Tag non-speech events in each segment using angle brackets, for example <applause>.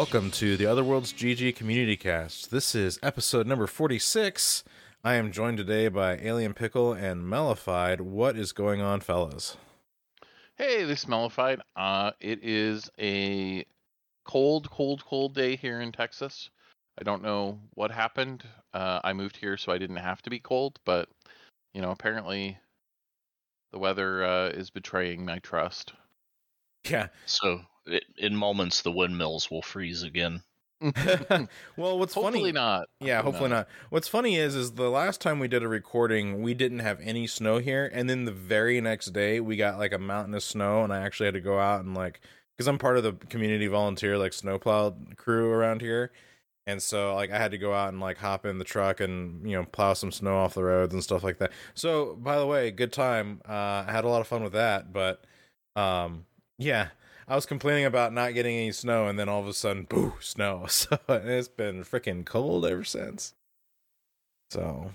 Welcome to the Otherworlds GG Community Cast. This is episode number 46. I am joined today by Alien Pickle and Mellified. What is going on, fellas? Hey, this is Mellified. Uh, it is a cold, cold, cold day here in Texas. I don't know what happened. Uh, I moved here so I didn't have to be cold, but you know, apparently the weather uh, is betraying my trust. Yeah. So it, in moments, the windmills will freeze again. <laughs> well, what's hopefully funny? not. Yeah, hopefully not. What's funny is, is the last time we did a recording, we didn't have any snow here, and then the very next day we got like a mountain of snow, and I actually had to go out and like, because I'm part of the community volunteer like snowplow crew around here, and so like I had to go out and like hop in the truck and you know plow some snow off the roads and stuff like that. So by the way, good time. Uh, I had a lot of fun with that, but um, yeah, I was complaining about not getting any snow, and then all of a sudden, boo, snow. <laughs> So it's been freaking cold ever since. So,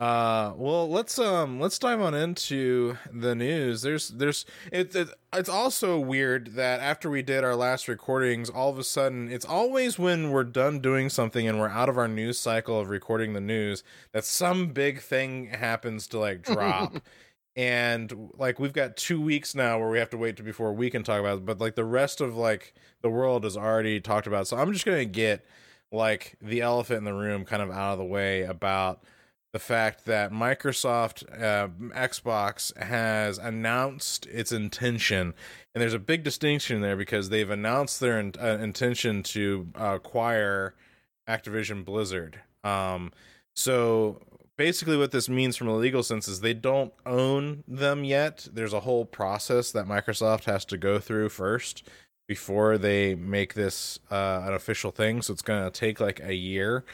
uh, well, let's um, let's dive on into the news. There's, there's, it, it, it's also weird that after we did our last recordings, all of a sudden, it's always when we're done doing something and we're out of our news cycle of recording the news that some big thing happens to like drop <laughs> and like we've got two weeks now where we have to wait to before we can talk about it but like the rest of like the world is already talked about. So i'm just gonna get like the elephant in the room kind of out of the way about the fact that microsoft uh, xbox has announced its intention. And there's a big distinction there because they've announced their in- uh, intention to acquire activision blizzard. Um, so basically what this means from a legal sense is they don't own them yet. There's a whole process that Microsoft has to go through first before they make this uh, an official thing. So it's going to take like a year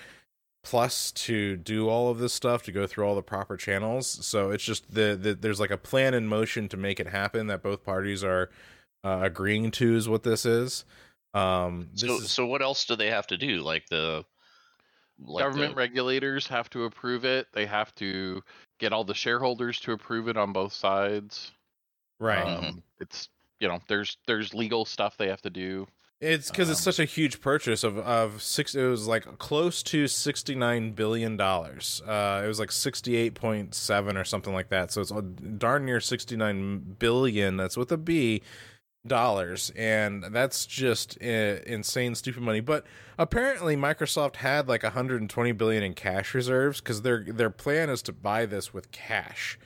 plus to do all of this stuff to go through all the proper channels. So it's just the, the there's like a plan in motion to make it happen that both parties are uh, agreeing to is what this is. Um, this So, is- so what else do they have to do? Like the like Government the- regulators have to approve it. They have to get all the shareholders to approve it on both sides. right. Um, it's you know, there's there's legal stuff they have to do. It's because it's Um, such a huge purchase of of six. It was like close to sixty nine billion dollars. Uh, it was like sixty eight point seven or something like that. So it's a darn near sixty nine billion. That's with a B dollars, and that's just uh, insane, stupid money. But apparently, Microsoft had like one hundred and twenty billion in cash reserves because their their plan is to buy this with cash,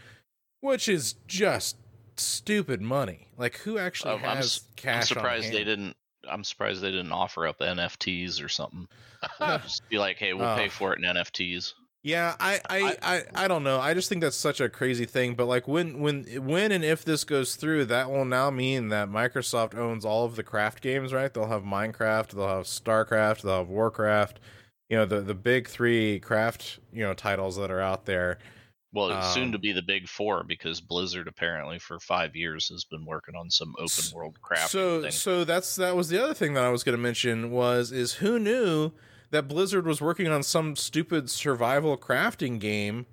which is just stupid money. Like who actually Oh, I'm has cash? I'm surprised they didn't. I'm surprised they didn't offer up NFTs or something. <laughs> <laughs> Just be like, hey, we'll Oh. pay for it in NFTs. Yeah, I, I, I, I don't know. I just think that's such a crazy thing. But like when, when, when, and if this goes through, that will now mean that Microsoft owns all of the craft games, right? They'll have Minecraft, they'll have StarCraft, they'll have Warcraft. You know, the the big three craft, you know, titles that are out there. Well, it's soon Um, to be the big four because Blizzard apparently for five years has been working on some open world craft. so, thing. so that's that was the other thing that I was going to mention was is who knew that Blizzard was working on some stupid survival crafting game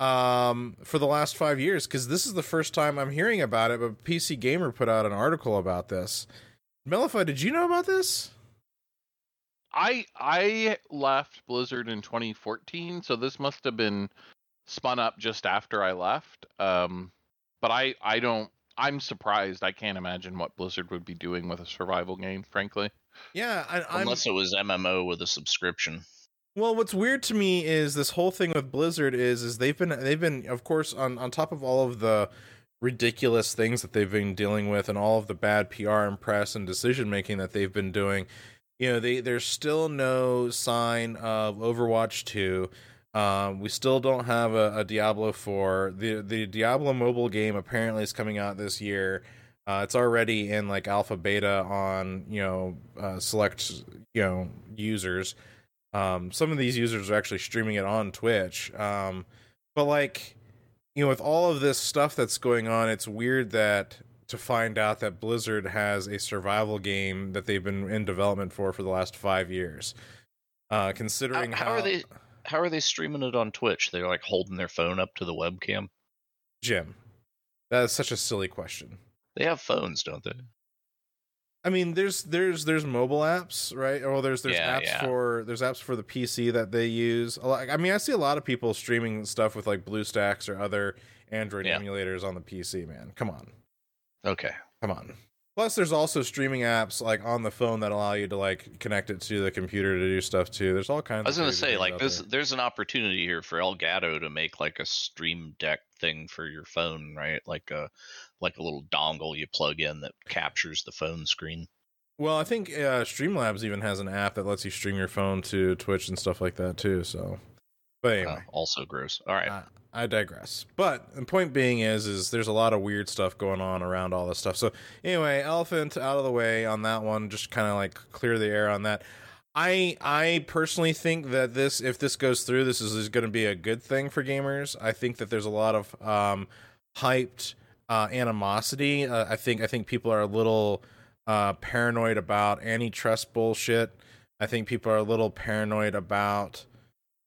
um for the last 5 years cuz this is the first time I'm hearing about it but PC Gamer put out an article about this. Melify, did you know about this? I I left Blizzard in 2014, so this must have been spun up just after I left. Um, but I I don't. I'm surprised. I can't imagine what Blizzard would be doing with a survival game, frankly. Yeah, I, I'm Unless it was MMO with a subscription. Well, what's weird to me is this whole thing with Blizzard is is they've been they've been of course on on top of all of the ridiculous things that they've been dealing with and all of the bad PR and press and decision making that they've been doing. You know, they there's still no sign of Overwatch 2. Um, we still don't have a, a Diablo 4. The the Diablo mobile game apparently is coming out this year. Uh, it's already in like alpha beta on you know uh, select you know users. Um, some of these users are actually streaming it on Twitch. Um, but like, you know, with all of this stuff that's going on, it's weird that to find out that Blizzard has a survival game that they've been in development for for the last five years. Uh, How, considering how how, are they? How are they streaming it on Twitch? They're like holding their phone up to the webcam. Jim, that is such a silly question. They have phones, don't they? I mean, there's there's there's mobile apps, right? Or there's there's Yeah, apps yeah. for there's apps for the PC that they use. A lot, I mean, I see a lot of people streaming stuff with like BlueStacks or other Android Yeah. emulators on the PC. Man, come on, Okay. come on. Plus, there's also streaming apps like on the phone that allow you to like connect it to the computer to do stuff too. There's all kinds. I was gonna say like this. there. There's an opportunity here for Elgato to make like a Stream Deck thing for your phone, right? Like a like a little dongle you plug in that captures the phone screen. Well, I think uh, Streamlabs even has an app that lets you stream your phone to Twitch and stuff like that too. So, but anyway. Uh, also gross. All right. I, I digress. But the point being is, is there's a lot of weird stuff going on around all this stuff. So anyway, elephant out of the way on that one. Just kind of like clear the air on that. I I personally think that this, if this goes through, this is, is going to be a good thing for gamers. I think that there's a lot of um, hyped uh, animosity. Uh, I think I think people are a little uh, paranoid about antitrust bullshit. I think people are a little paranoid about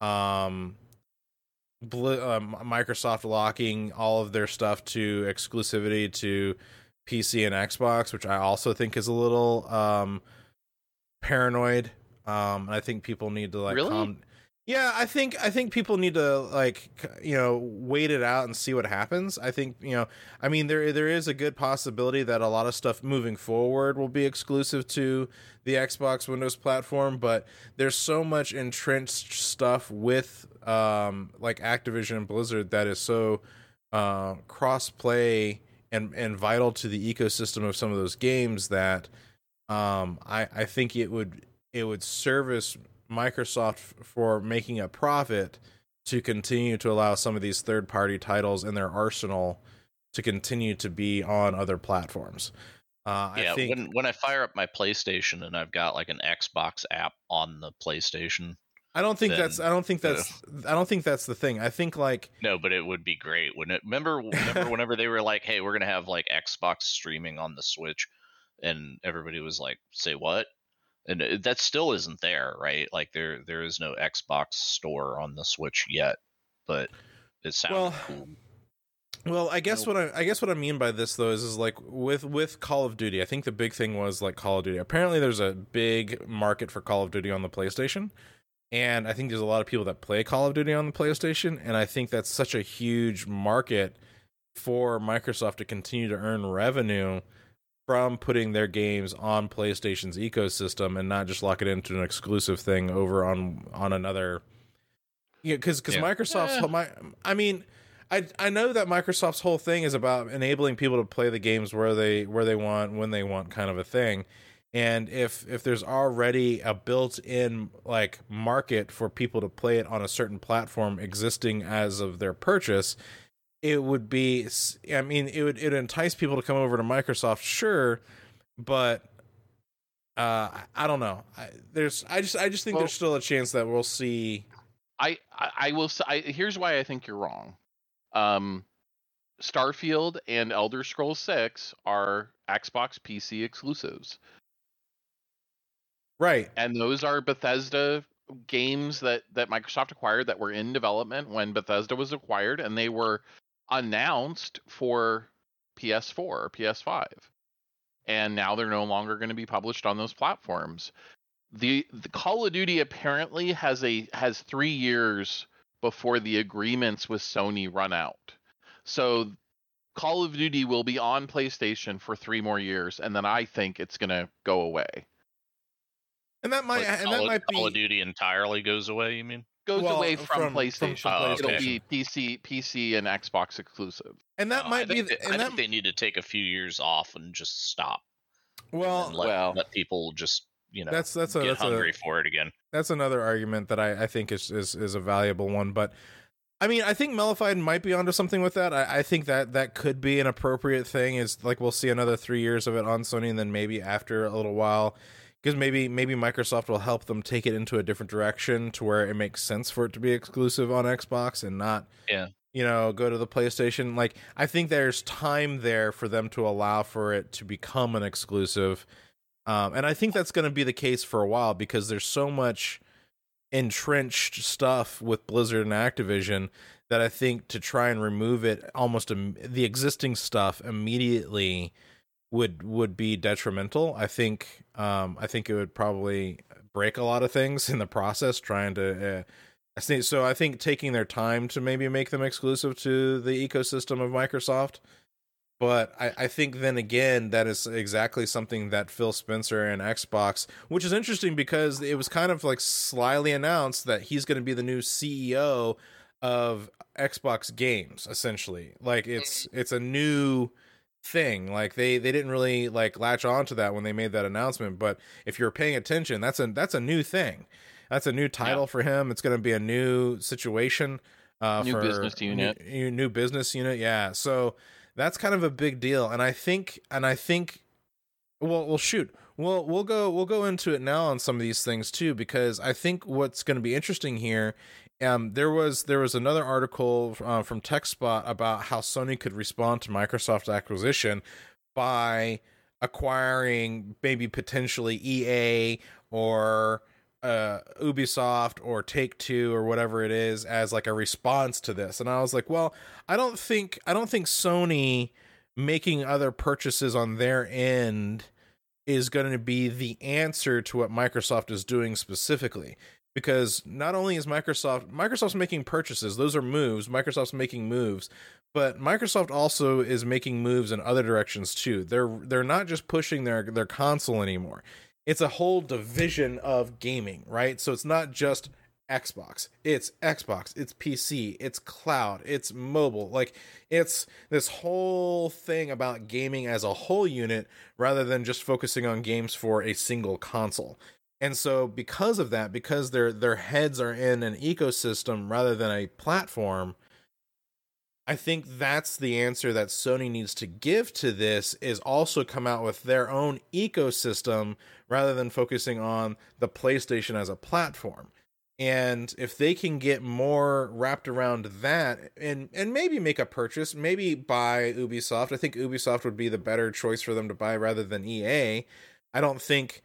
um Bl- um, Microsoft locking all of their stuff to exclusivity to PC and Xbox, which I also think is a little um, paranoid. Um, and I think people need to like Really? calm. Yeah, I think I think people need to like you know wait it out and see what happens. I think you know I mean there there is a good possibility that a lot of stuff moving forward will be exclusive to the Xbox Windows platform, but there's so much entrenched stuff with um like Activision and Blizzard that is so uh cross play and and vital to the ecosystem of some of those games that um I I think it would it would service Microsoft for making a profit to continue to allow some of these third party titles in their arsenal to continue to be on other platforms. Uh, yeah. I think when when I fire up my PlayStation and I've got like an Xbox app on the PlayStation. I don't think then, that's I don't think that's I don't think that's the thing. I think like No, but it would be great, wouldn't it? Remember, remember <laughs> whenever they were like, "Hey, we're gonna have like Xbox streaming on the Switch," and everybody was like, "Say what?" And uh, that still isn't there, right? Like there there is no Xbox store on the Switch yet, but it sounds Well, cool. Well, I guess Nope. what I I guess what I mean by this though is is like with with Call of Duty. I think the big thing was like Call of Duty. Apparently, there's a big market for Call of Duty on the PlayStation, and I think there's a lot of people that play Call of Duty on the PlayStation, and I think that's such a huge market for Microsoft to continue to earn revenue from putting their games on PlayStation's ecosystem and not just lock it into an exclusive thing over on on another. Yeah, because because Yeah. Microsoft's whole- my I mean. I I know that Microsoft's whole thing is about enabling people to play the games where they where they want when they want kind of a thing. And if if there's already a built-in like market for people to play it on a certain platform existing as of their purchase, it would be i mean it would it entice people to come over to Microsoft, sure, but uh I, don't know. I, there's I just I just think Well- there's still a chance that we'll see I, I I will say I, here's why I think you're wrong. Um, Starfield and Elder Scrolls Six are Xbox PC exclusives, right. and those are Bethesda games that that Microsoft acquired that were in development when Bethesda was acquired, and they were announced for PS4 or PS5, and now they're no longer going to be published on those platforms. The, the Call of Duty apparently has a has three years before the agreements with Sony run out. So Call of Duty will be on PlayStation for three more years, and then I think it's gonna go away. And that might Like, and Call, that of, might Call be of Duty entirely goes away. You mean? Goes Well, away uh, from- from, from- PlayStation. from Oh, It'll be PC, PC, and Xbox exclusive. and that oh, No, might I be think, the, they, I and that think they need to take a few years off and just stop. well and let, well- let people just you know that's that's a get that's hungry a for it again. that's another argument that I, I think is, is is a valuable one. But I mean, I think Mellified might be onto something with that. I, I think that that could be an appropriate thing. Is like we'll see another three years of it on Sony, and then maybe after a little while, because maybe maybe Microsoft will help them take it into a different direction to where it makes sense for it to be exclusive on Xbox and not Yeah. you know go to the PlayStation. Like I think there's time there for them to allow for it to become an exclusive. Um, and I think that's going to be the case for a while because there's so much entrenched stuff with Blizzard and Activision that I think to try and remove it almost Im- the existing stuff immediately would would be detrimental. I think um I think it would probably break a lot of things in the process trying to uh, I think so I think taking their time to maybe make them exclusive to the ecosystem of Microsoft but I, I think then again that is exactly something that Phil Spencer and Xbox, which is interesting because it was kind of like slyly announced that he's going to be the new CEO of Xbox games, essentially. Like it's it's a new thing. Like they they didn't really like latch on to that when they made that announcement. But if you're paying attention, that's a that's a new thing. That's a new title yeah. for him. It's going to be a new situation. Uh, new business unit. New, new business unit. Yeah. So that's kind of a big deal and i think and i think well well shoot we'll we'll go we'll go into it now on some of these things too because i think what's going to be interesting here um there was there was another article uh, from techspot about how sony could respond to microsoft acquisition by acquiring maybe potentially ea or uh, Ubisoft or Take Two or whatever it is as like a response to this. And I was like, well, I don't think I don't think Sony making other purchases on their end is going to be the answer to what Microsoft is doing specifically. Because not only is Microsoft Microsoft's making purchases, those are moves, Microsoft's making moves, but Microsoft also is making moves in other directions too. They're they're not just pushing their their console anymore it's a whole division of gaming, right? So it's not just Xbox. It's Xbox, it's PC, it's cloud, it's mobile. Like it's this whole thing about gaming as a whole unit rather than just focusing on games for a single console. And so because of that, because their their heads are in an ecosystem rather than a platform, I think that's the answer that Sony needs to give to this is also come out with their own ecosystem rather than focusing on the PlayStation as a platform. And if they can get more wrapped around that and and maybe make a purchase, maybe buy Ubisoft. I think Ubisoft would be the better choice for them to buy rather than EA. I don't think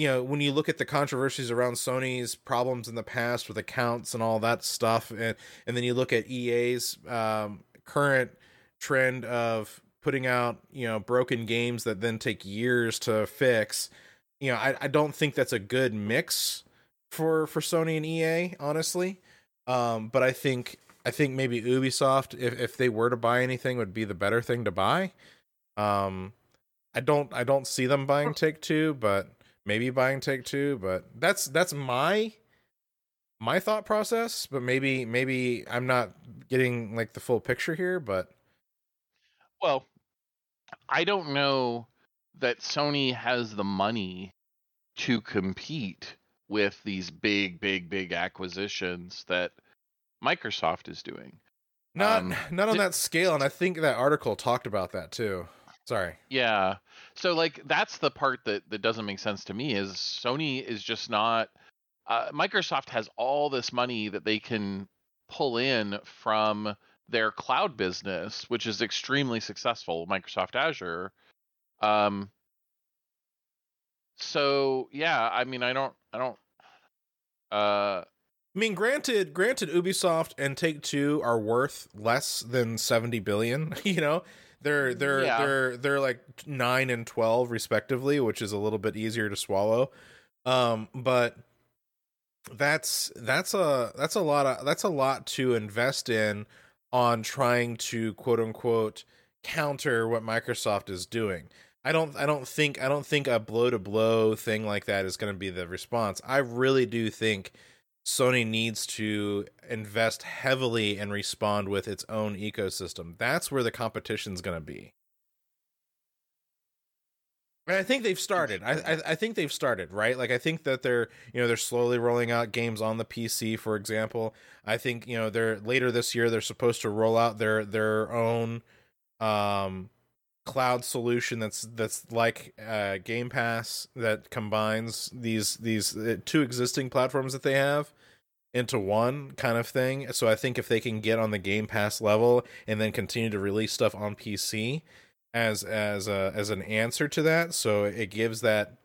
you know, when you look at the controversies around Sony's problems in the past with accounts and all that stuff, and and then you look at EA's um, current trend of putting out you know broken games that then take years to fix, you know, I, I don't think that's a good mix for for Sony and EA, honestly. Um, but I think I think maybe Ubisoft, if if they were to buy anything, would be the better thing to buy. Um, I don't I don't see them buying Take Two, but maybe buying Take Two, but that's that's my my thought process. But maybe maybe I'm not getting like the full picture here. But well, I don't know that Sony has the money to compete with these big, big, big acquisitions that Microsoft is doing. Not um, not on that scale, and I think that article talked about that too. Sorry. Yeah. So like that's the part that that doesn't make sense to me is Sony is just not uh, Microsoft has all this money that they can pull in from their cloud business, which is extremely successful, Microsoft Azure. Um, so yeah, I mean, I don't, I don't. Uh, I mean, granted, granted, Ubisoft and Take Two are worth less than seventy billion. <laughs> You know, they're they're yeah. they're they're like nine and twelve respectively, which is a little bit easier to swallow. Um, but that's that's a that's a lot of that's a lot to invest in on trying to quote unquote counter what Microsoft is doing. I don't I don't think I don't think a blow to blow thing like that is going to be the response. I really do think Sony needs to invest heavily and respond with its own ecosystem. That's where the competition's going to be. And I think they've started. I, I, I think they've started, right? Like I think that they're you know they're slowly rolling out games on the PC, for example. I think you know they're later this year they're supposed to roll out their their own um cloud solution that's that's like uh, Game Pass that combines these these uh, two existing platforms that they have into one kind of thing. So I think if they can get on the Game Pass level and then continue to release stuff on PC as as a as an answer to that, so it gives that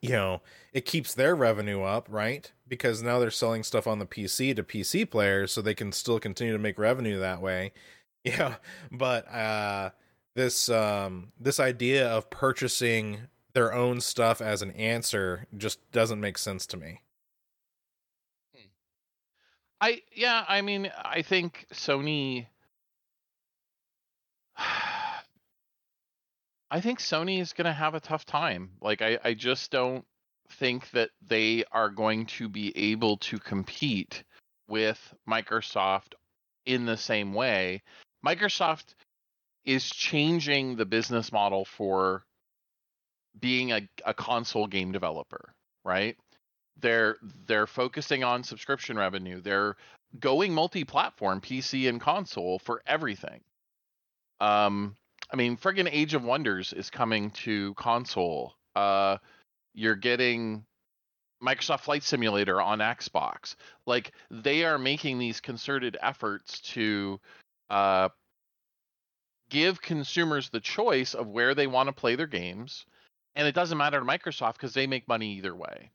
you know, it keeps their revenue up, right? Because now they're selling stuff on the PC to PC players so they can still continue to make revenue that way. <laughs> Yeah, but uh this um this idea of purchasing their own stuff as an answer just doesn't make sense to me. I yeah, I mean, I think Sony. <sighs> I think Sony is going to have a tough time. Like, I, I just don't think that they are going to be able to compete with Microsoft in the same way. Microsoft is changing the business model for being a, a console game developer, right? They're they're focusing on subscription revenue. They're going multi-platform, PC and console for everything. Um, I mean, friggin' Age of Wonders is coming to console. Uh, you're getting Microsoft Flight Simulator on Xbox. Like they are making these concerted efforts to uh, give consumers the choice of where they want to play their games, and it doesn't matter to Microsoft because they make money either way.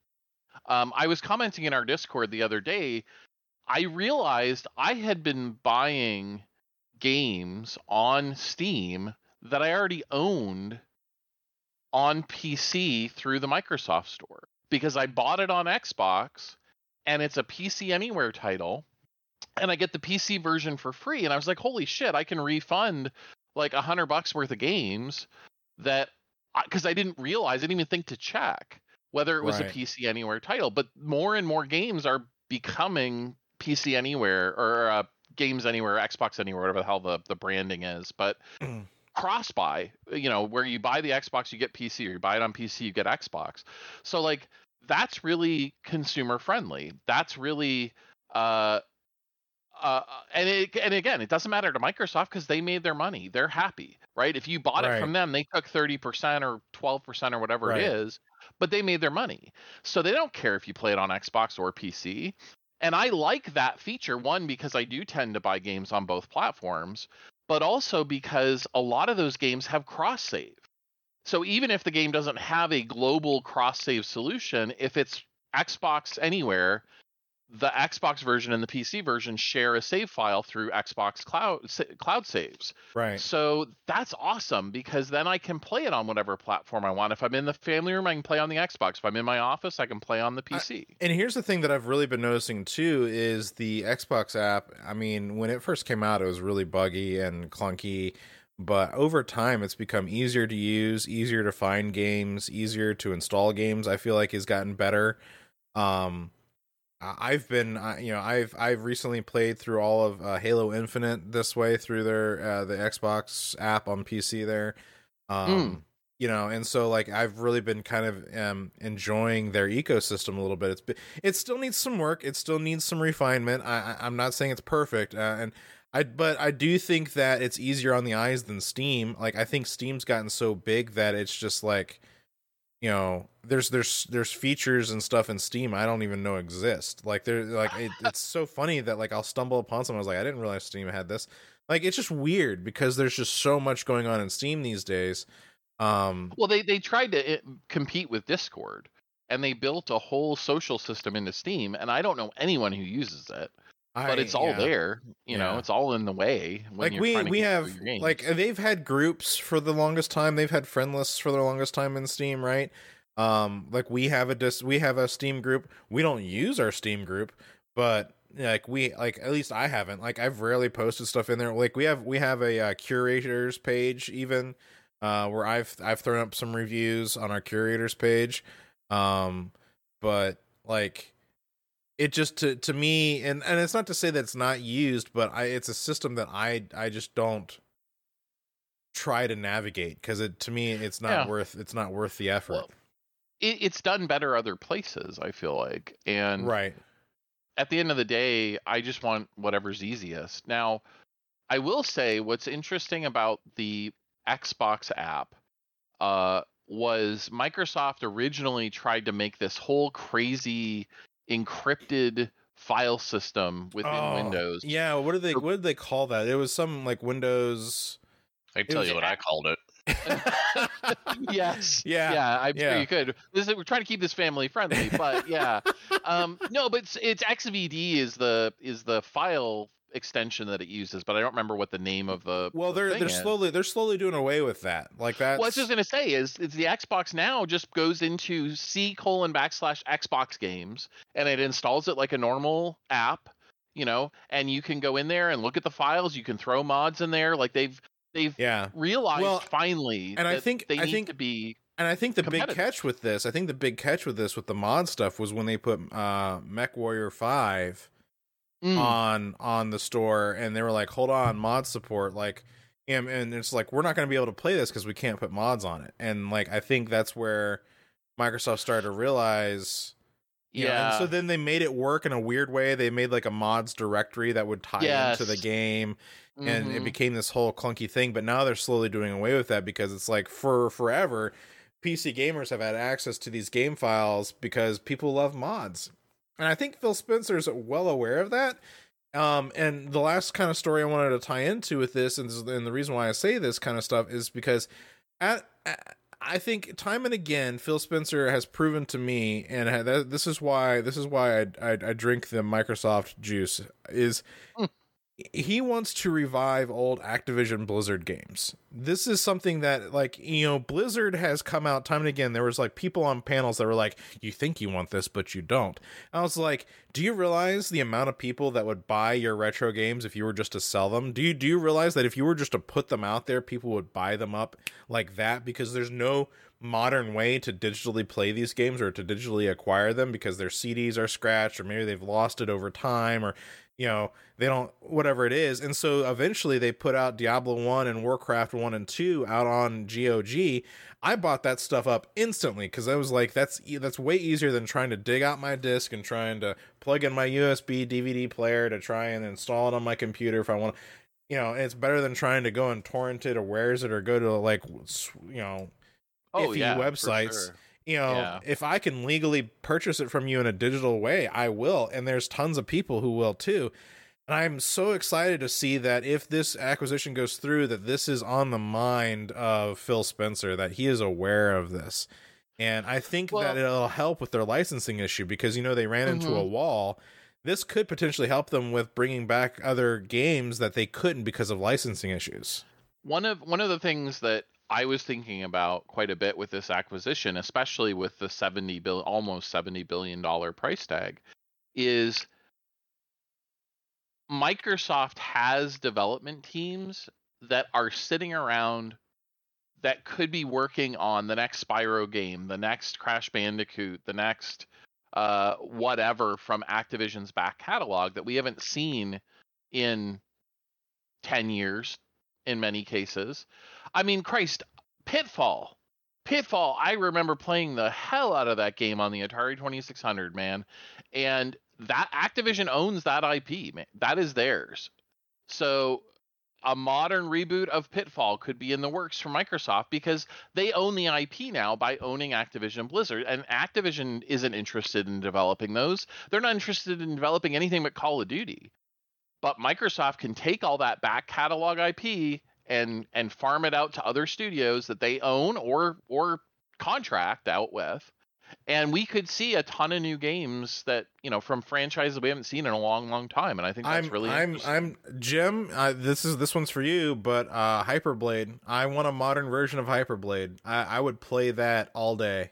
Um, I was commenting in our Discord the other day. I realized I had been buying games on Steam that I already owned on PC through the Microsoft Store because I bought it on Xbox and it's a PC Anywhere title and I get the PC version for free and I was like holy shit I can refund like a hundred bucks worth of games that because I, I, didn't realize I didn't even think to check whether it was right. a PC Anywhere title but more and more games are becoming PC Anywhere or uh, Games Anywhere Xbox Anywhere whatever the hell the, the branding is but cross buy, you know, where you buy the Xbox, you get PC, or you buy it on PC, you get Xbox. So like that's really consumer friendly. That's really uh uh, and it, and again, it doesn't matter to Microsoft because they made their money. They're happy, right? If you bought right. it from them, they took thirty percent or twelve percent or whatever right. it is, but they made their money. So they don't care if you play it on Xbox or PC. And I like that feature one because I do tend to buy games on both platforms, but also because a lot of those games have cross save. So even if the game doesn't have a global cross save solution, if it's Xbox anywhere, the Xbox version and the PC version share a save file through Xbox Cloud Cloud Saves. Right. So that's awesome because then I can play it on whatever platform I want. If I'm in the family room, I can play on the Xbox. If I'm in my office, I can play on the PC. I, and here's the thing that I've really been noticing too is the Xbox app. I mean, when it first came out, it was really buggy and clunky. But over time, it's become easier to use, easier to find games, easier to install games. I feel like has gotten better. Um, I've been, you know, I've I've recently played through all of uh, Halo Infinite this way through their uh, the Xbox app on PC there. Um, mm. You know, and so like I've really been kind of um, enjoying their ecosystem a little bit. It's it still needs some work. It still needs some refinement. I, I'm not saying it's perfect, uh, and I but I do think that it's easier on the eyes than Steam. Like I think Steam's gotten so big that it's just like you know there's there's there's features and stuff in steam i don't even know exist. Like they're like it, it's so funny that like i'll stumble upon something i was like i didn't realize steam had this. Like it's just weird because there's just so much going on in steam these days um well they they tried to eh, compete with discord and they built a whole social system into steam and i don't know anyone who uses it but it's all yeah. there you yeah. know it's all in the way like we we have like they've had groups for the longest time they've had friend lists for the longest time in steam right um like we have a dis we have a steam group we don't use our steam group but like we like at least i haven't like i've rarely posted stuff in there like we have we have a uh, curators page even uh where i've i've thrown up some reviews on our curators page um but like it just to to me and and it's not to say that it's not used but i it's a system that i i just don't try to navigate because it to me it's not yeah. worth it's not worth the effort. Well, it, it's done better other places i feel like and right. at the end of the day i just want whatever's easiest. Now i will say what's interesting about the xbox app uh was microsoft originally tried to make this whole crazy encrypted file system within oh, Windows. Yeah, what do they what did they call that? It was some like Windows I tell you what I called it. <laughs> yes. <laughs> Yeah. Yeah. I'm yeah. sure you could. This is, we're trying to keep this family friendly, but yeah. <laughs> um, no, but it's, it's XVD is the is the file extension that it uses, but I don't remember what the name of the. Well, the they're they're is. slowly they're slowly doing away with that. Like that. What I was just gonna say is, is the Xbox now just goes into C colon backslash Xbox games, and it installs it like a normal app, you know, and you can go in there and look at the files. You can throw mods in there. Like they've they've yeah. realized Well, finally, and I think- they I need think- to be. And I think the big catch with this, I think the big catch with this with the mod stuff was when they put uh Mech Warrior 5 Mm, on on the store and they were like, "Hold on, mod support." Like and, and it's like we're not going to be able to play this cuz we can't put mods on it. And like I think that's where Microsoft started to realize you know, yeah. and so then they made it work in a weird way. They made like a mods directory that would tie into the Yes. game and it Mhm. became this whole clunky thing but now they're slowly doing away with that because it's like for forever pc gamers have had access to these game files because people love mods and i think phil spencer's well aware of that. Um and the last kind of story i wanted to tie into with this and, and the reason why i say this kind of stuff is because at, at I think time and again, Phil Spencer has proven to me, and this is why this is why I, I I drink the Microsoft juice is he wants to revive old Activision Blizzard games. This is something that like, you know, Blizzard has come out time and again. There was like people on panels that were like, "You think you want this, but you don't." I was like, "Do you realize the amount of people that would buy your retro games if you were just to sell them? Do you do you realize that if you were just to put them out there, people would buy them up like that because there's no modern way to digitally play these games or to digitally acquire them because their CDs are scratched or maybe they've lost it over time or you know they don't whatever it is. And so eventually they put out diablo 1 and warcraft 1 and 2 out on gog i bought that stuff up instantly because i was like that's that's way easier than trying to dig out my disc and trying to plug in my usb dvd player to try and install it on my computer if i want you know it's better than trying to go and torrent it or warez it or go to like you know oh iffy yeah, websites. You know Yeah. if i can legally purchase it from you in a digital way i will. And there's tons of people who will too. And i'm so excited to see that if this acquisition goes through that this is on the mind of phil spencer that he is aware of this. And i think Well- that it'll help with their licensing issue because you know they ran into Mhm. a wall. This could potentially help them with bringing back other games that they couldn't because of licensing issues. One of one of the things that I was thinking about quite a bit with this acquisition, especially with the 70 bill almost 70 billion dollar price tag, is Microsoft has development teams that are sitting around that could be working on the next Spyro game, the next Crash Bandicoot, the next uh, whatever from Activision's back catalog that we haven't seen in 10 years in many cases. I mean, Christ, Pitfall. Pitfall, I remember playing the hell out of that game on the Atari 2600, man. And that Activision owns that IP, man. That is theirs. So a modern reboot of Pitfall could be in the works for Microsoft because they own the IP now by owning Activision Blizzard. And Activision isn't interested in developing those. They're not interested in developing anything but Call of Duty. But Microsoft can take all that back catalog IP and and farm it out to other studios that they own or or contract out with. And we could see a ton of new games that, you know, from franchises we haven't seen in a long, long time. And I think that's I'm really I'm interesting. I'm Jim. Uh, this is this one's for you, but uh, Hyperblade. I want a modern version of Hyperblade. I, I would play that all day.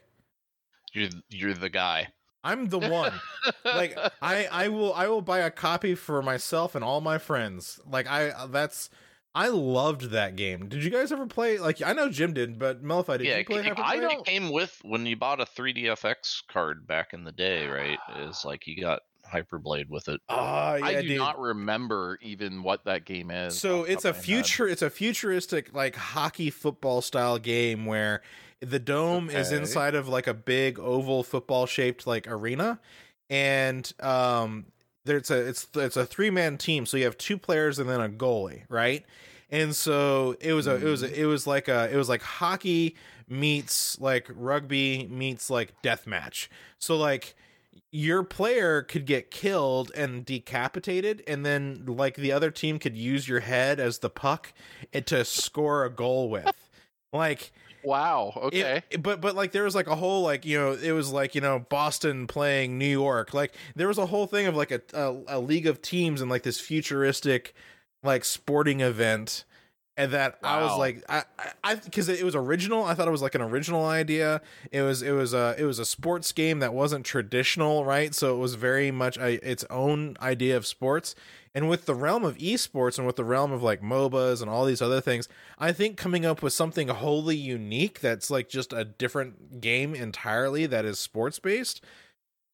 You're you're the guy. I'm the one. <laughs> like I I will I will buy a copy for myself and all my friends. Like I uh, that's I loved that game. Did you guys ever play? Like I know Jim did, but Melify, did yeah, you it, play it don't- came with when you bought a 3DFX card back in the day, right? Is like you got Hyperblade with it. Oh, yeah, I do dude. not remember even what that game is. So it's a my head. future it's a futuristic like hockey football style game where the dome is inside of like a big oval football shaped like arena. And um there's a it's it's a three man team. So you have two players and then a goalie right? And so it was a it was a, it was like a it was like hockey meets like rugby meets like death match. So like your player could get killed and decapitated and then like the other team could use your head as the puck and to score a goal with. Like Wow. Okay. it- but but like there was like a whole like you know it was like you know Boston playing New York. Like there was a whole thing of like a a, a league of teams and like this futuristic like sporting event and that I was like I I because it was original. I thought it was like an original idea. It was it was a it was a sports game that wasn't traditional right? So it was very much a, its own idea of sports and with the realm of esports and with the realm of like MOBAs and all these other things, I think coming up with something wholly unique that's like just a different game entirely that is sports based.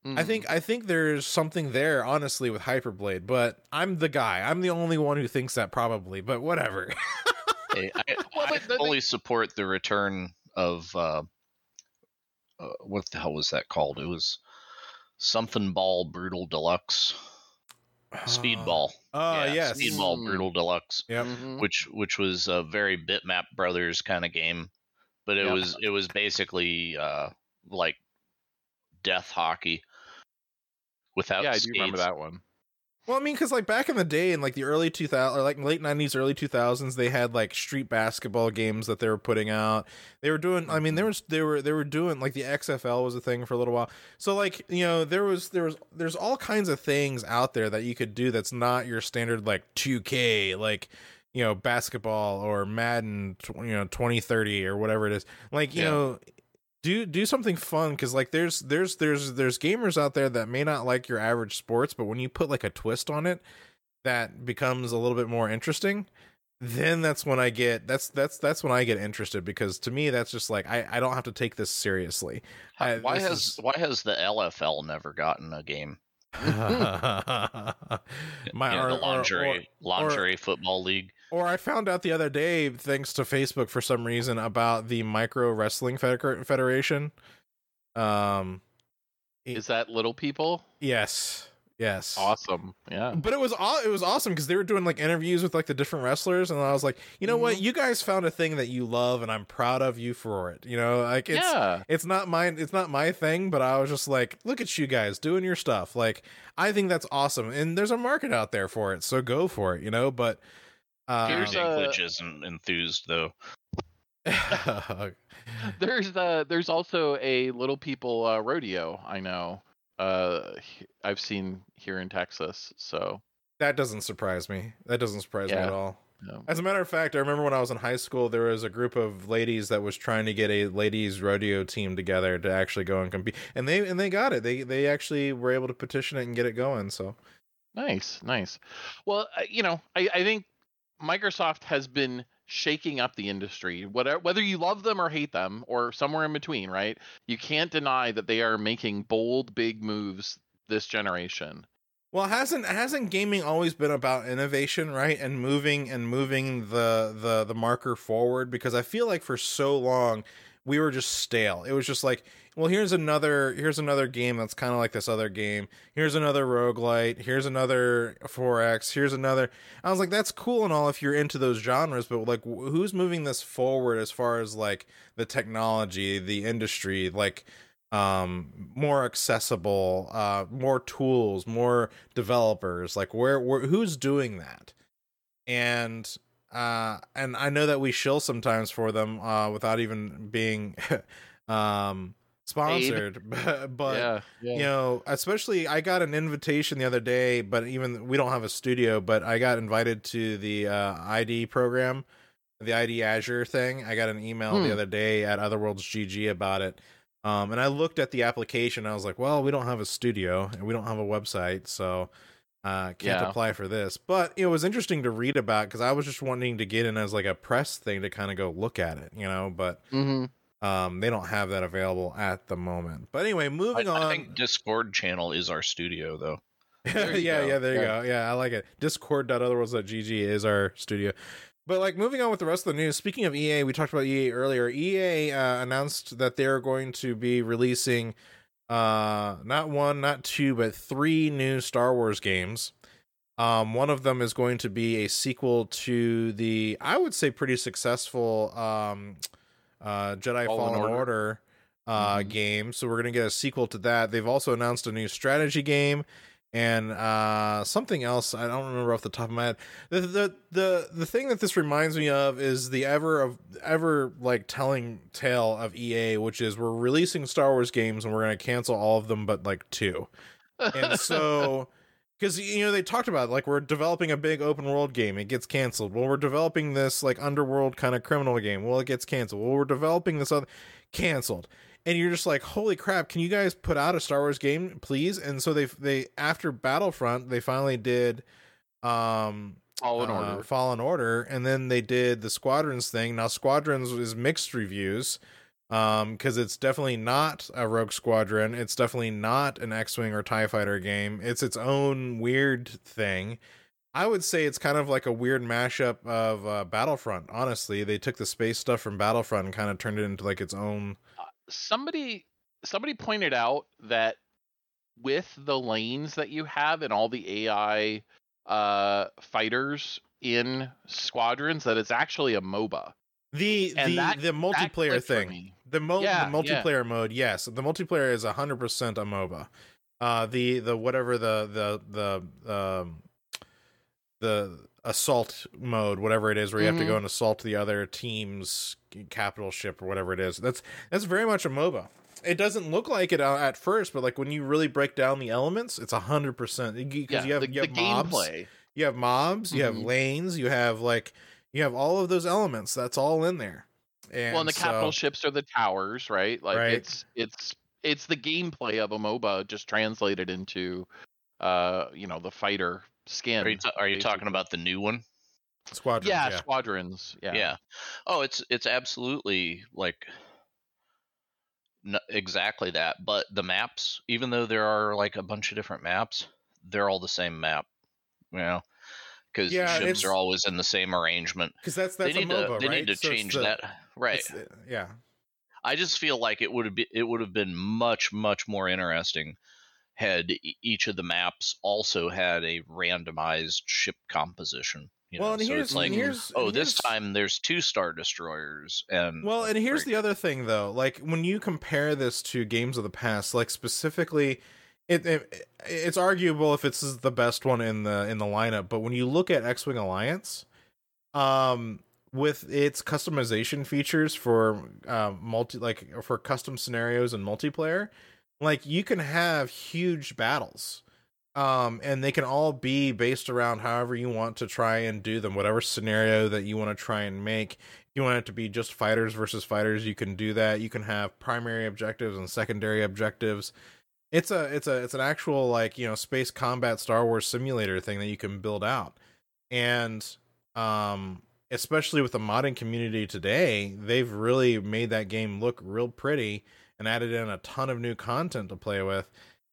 I Mhm. think I think there's something there honestly with Hyperblade, but I'm the guy. I'm the only one who thinks that probably, but whatever. Hey, <laughs> I, Well, I but the- fully support the return of uh, uh, what the hell was that called? It was something ball brutal deluxe speedball. Oh, yes. speedball Mm. brutal deluxe, Yep. Mhm. which which was a very Bitmap Brothers kind of game, but it Yep. was it was basically uh, like death hockey without yeah, I do skates. remember that one. Well, I mean, because like back in the day, in like the early 2000s, or like late 90s, early 2000s, they had like street basketball games that they were putting out. They were doing. I mean, there was they were they were doing like the XFL was a thing for a little while. So like you know there was there was there's all kinds of things out there that you could do that's not your standard like 2K like you know basketball or Madden you know 2030 or whatever it is. Like you Yeah. know do do something fun because like there's there's there's there's gamers out there that may not like your average sports but when you put like a twist on it that becomes a little bit more interesting then that's when i get that's that's that's when i get interested because to me that's just like i i don't have to take this seriously I- why this has is- why has the LFL never gotten a game? <laughs> <laughs> my You know, or, the or- lingerie or, lingerie football league. Or i found out the other day thanks to facebook for some reason about the micro wrestling federation um Is that little people? yes yes Awesome. Yeah. but it was aw- it was awesome because they were doing like interviews with like the different wrestlers, and I was like, you know what, Mhm. you guys found a thing that you love, and I'm proud of you for it. You know, like it's yeah. it's not mine, it's not my thing, but I was just like, look at you guys doing your stuff. Like I think that's awesome, and there's a market out there for it, so go for it. You know, but uh, Peter Here's a- Dinklage isn't enthused though. <laughs> <laughs> There's the there's also a little people uh, rodeo. I know. Uh, I've seen here in Texas. So that doesn't surprise me. That doesn't surprise me at all. no. As a matter of fact, I remember when I was in high school, there was a group of ladies that was trying to get a ladies rodeo team together to actually go and compete, and they and they got it. They they actually were able to petition it and get it going. So Nice, nice. Well, uh, you know, I, I think Microsoft has been shaking up the industry. Whether whether you love them or hate them, or somewhere in between, right? You can't deny that they are making bold, big moves this generation. well, hasn't hasn't gaming always been about innovation, right? And moving and moving the the the marker forward because I feel like for so long we were just stale. It was just like, well, here's another here's another game that's kind of like this other game. Here's another roguelite. Here's another 4X. Here's another. I was like, that's cool and all if you're into those genres, but like, wh- who's moving this forward as far as like the technology, the industry, like um more accessible uh more tools more developers like where, where who's doing that and uh and i know that we shill sometimes for them uh without even being <laughs> um sponsored <laughs> but, but yeah, yeah. you know especially i got an invitation the other day but even we don't have a studio but i got invited to the uh id program the id azure thing i got an email Hmm. the other day at otherworlds gg about it um and i looked at the application i was like well we don't have a studio and we don't have a website so uh can't Yeah. apply for this but it was interesting to read about because i was just wanting to get in as like a press thing to kind of go look at it you know but hmm um they don't have that available at the moment but anyway I, moving on I think Discord channel is our studio though. <laughs> Yeah, go. yeah, there you Yeah. go. Yeah, I like it. Discord.otherworlds.gg is our studio. But like moving on with the rest of the news, speaking of EA, we talked about EA earlier. EA uh, announced that they're going to be releasing uh not one, not two, but three new Star Wars games. Um one of them is going to be a sequel to the I would say pretty successful um uh Jedi Fallen Fallen, Order. Order, uh Mhm. game. So we're going to get a sequel to that. They've also announced a new strategy game and uh, something else I don't remember off the top of my head. The, the the the thing that this reminds me of is the ever of ever like telling tale of EA, which is we're releasing Star Wars games and we're going to cancel all of them but like two, and <laughs> so. Because you know they talked about like we're developing a big open world game, it gets canceled. Well, we're developing this like underworld kind of criminal game. Well, it gets canceled. Well, we're developing this other canceled and you're just like, holy crap! Can you guys put out a Star Wars game, please? And so they they after Battlefront, they finally did um Fallen uh, Order. Fallen Order, and then they did the Squadrons thing. Now Squadrons is mixed reviews, um, because it's definitely not a Rogue Squadron. It's definitely not an X-wing or Tie Fighter game. It's its own weird thing. I would say it's kind of like a weird mashup of uh, Battlefront. Honestly, they took the space stuff from Battlefront and kind of turned it into like its own. somebody somebody pointed out that with the lanes that you have and all the AI uh fighters in squadrons that it's actually a MOBA. The And the that- the multiplayer thing. The mo Yeah, the multiplayer mode, yes. The multiplayer is hundred percent a MOBA. Uh the the whatever the the the um the assault mode, whatever it is, where you have to go and assault the other team's capital ship or whatever it is. That's that's very much a MOBA. It doesn't look like it uh, at first, but like when you really break down the elements, it's hundred percent because Yeah, you have the, you have mobs, gameplay. you have mobs, you have Mhm. lanes, you have like you have all of those elements. That's all in there. And well, and the capital so- ships are the towers, right? Like Right. it's it's it's the gameplay of a MOBA just translated into uh you know the fighter skin. Are you, ta- are you talking about the new one? squadrons. yeah, Yeah, squadrons. Yeah. Yeah. Oh, it's it's absolutely like n- exactly that. But the maps, even though there are like a bunch of different maps, they're all the same map. You know, because Yeah, ships are always in the same arrangement. because that's that's they need a MOBA, to they right? need to So change the- that. Right. it's the- yeah, I just feel like it would have been it would have been much much more interesting had each of the maps also had a randomized ship composition. You well, know? and so here's it's like, and here's oh, this here's- time there's two star destroyers, and Well, and here's great. the other thing though. Like when you compare this to games of the past, like specifically it, it it's arguable if it's the best one in the in the lineup, but when you look at X-Wing Alliance, um with its customization features for uh, multi like for custom scenarios and multiplayer, like you can have huge battles. Um, and they can all be based around however you want to try and do them, whatever scenario that you want to try and make. You want it to be just fighters versus fighters you can do that. You can have primary objectives and secondary objectives. It's a it's a it's an actual like you know space combat star wars simulator thing that you can build out. And um especially with the modding community today they've really made that game look real pretty and added in a ton of new content to play with.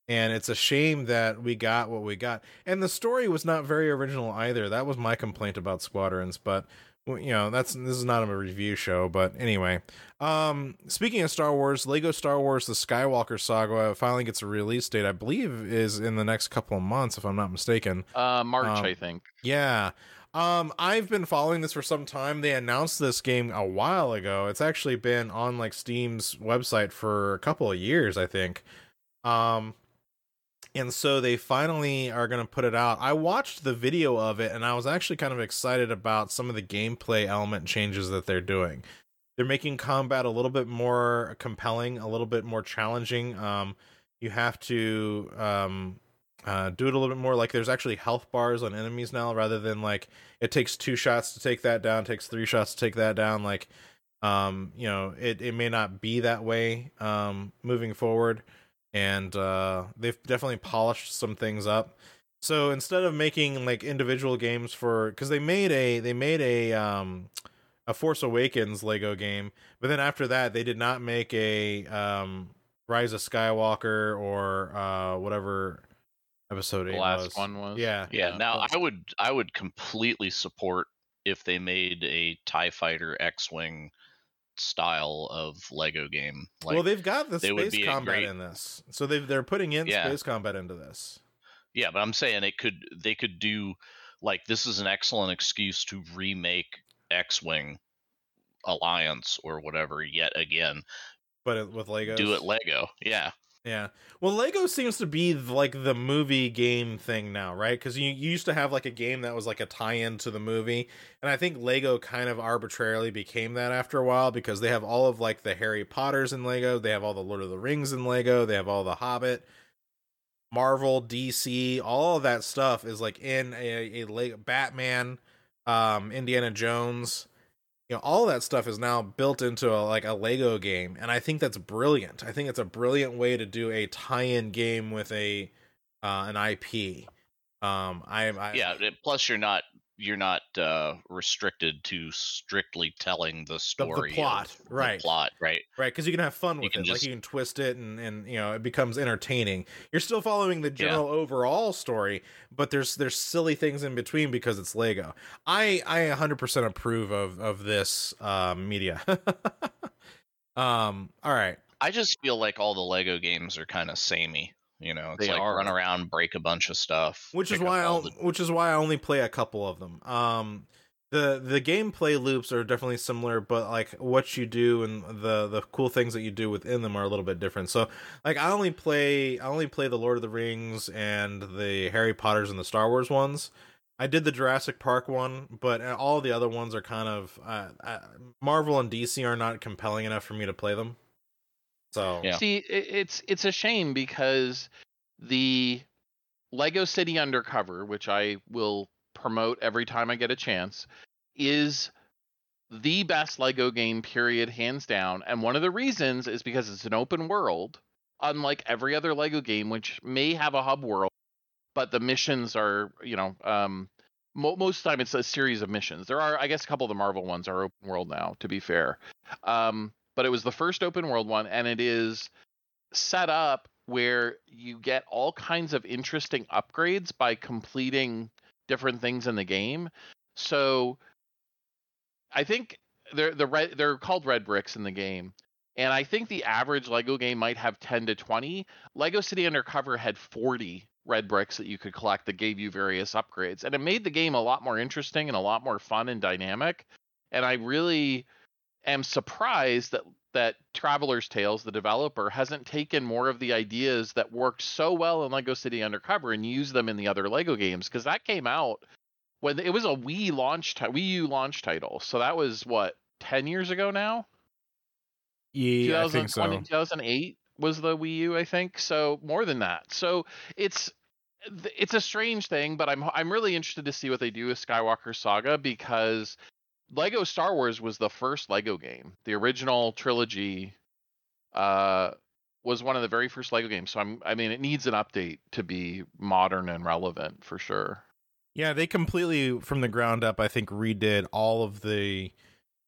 And it's a shame that we got what we got. And the story was not very original either. That was my complaint about squadrons but you know that's this is not a review show but anyway. Um speaking of star wars lego star wars the skywalker saga finally gets a release date. I believe is in the next couple of months if i'm not mistaken. Uh, March, Um, I think. yeah um i've been following this for some time they announced this game a while ago it's actually been on like steam's website for a couple of years i think um and so they finally are going to put it out. I watched the video of it and I was actually kind of excited about some of the gameplay element changes that they're doing. They're making combat a little bit more compelling, a little bit more challenging. Um, you have to um, uh, do it a little bit more like there's actually health bars on enemies now rather than like it takes two shots to take that down, takes three shots to take that down. Like, um, you know, it, it may not be that way um, moving forward and uh, they've definitely polished some things up. So instead of making like individual games for, because they made a they made a um, a Force Awakens Lego game, but then after that they did not make a um, Rise of Skywalker or uh, whatever episode The eight last was. one was. Yeah, Yeah. Now I would I would completely support if they made a Tie Fighter X-wing style of Lego game. Like, well, they've got the they space combat great- in this, so they they're putting in Yeah. space combat into this. yeah, but I'm saying it could they could do like this is an excellent excuse to remake X-wing Alliance or whatever yet again. But with Legos, Do it Lego. Yeah. Yeah. Well, Lego seems to be like the movie game thing now, right? Because you, you used to have like a game that was like a tie-in to the movie, and I think Lego kind of arbitrarily became that after a while because they have all of like the Harry Potters in Lego, they have all the Lord of the Rings in Lego, they have all the Hobbit, Marvel, DC, all of that stuff is like in a, a Lego Batman, um, Indiana Jones you know all that stuff is now built into a, like a lego game and i think that's brilliant. I think it's a brilliant way to do a tie-in game with a uh, an ip um i, I yeah plus you're not you're not uh, restricted to strictly telling the story, the plot, right? The plot, right? Right, because you can have fun with it. Like just- you can twist it, and and you know it becomes entertaining. You're still following the general overall story, but there's there's silly things in between because it's Lego. I I 100% approve of of this uh, media. <laughs> um, all right. I just feel like all the Lego games are kind of samey. You know, it's They like are. run around, break a bunch of stuff, which is why I the- which is why I only play a couple of them. Um, the the gameplay loops are definitely similar, but like what you do and the the cool things that you do within them are a little bit different. So like I only play I only play the Lord of the Rings and the Harry Potter's and the Star Wars ones. I did the Jurassic Park one, but all the other ones are kind of uh, uh, Marvel and DC are not compelling enough for me to play them. So Yeah. See, it's it's a shame because the Lego City Undercover, which I will promote every time I get a chance, is the best Lego game period hands down. And one of the reasons is because it's an open world, unlike every other Lego game which may have a hub world, but the missions are, you know, um mo- most of the time it's a series of missions. There are I guess a couple of the Marvel ones are open world now, to be fair. Um but it was the first open world one and it is set up where you get all kinds of interesting upgrades by completing different things in the game. So I think they're the red they're called red bricks in the game. And I think the average Lego game might have 10 to 20. Lego City Undercover had 40 red bricks that you could collect that gave you various upgrades. And it made the game a lot more interesting and a lot more fun and dynamic. And I really am surprised that that Traveller's Tales, the developer, hasn't taken more of the ideas that worked so well in Lego City Undercover and used them in the other Lego games because that came out when it was a Wii launch ti- Wii U launch title. So that was what 10 years ago now. yeah, I think so. 2008 was the Wii U, I think. So more than that. So it's it's a strange thing, but I'm I'm really interested to see what they do with Skywalker Saga because Lego Star Wars was the first Lego game. The original trilogy uh was one of the very first Lego games. So I'm I mean it needs an update to be modern and relevant for sure. Yeah, they completely from the ground up, I think, redid all of the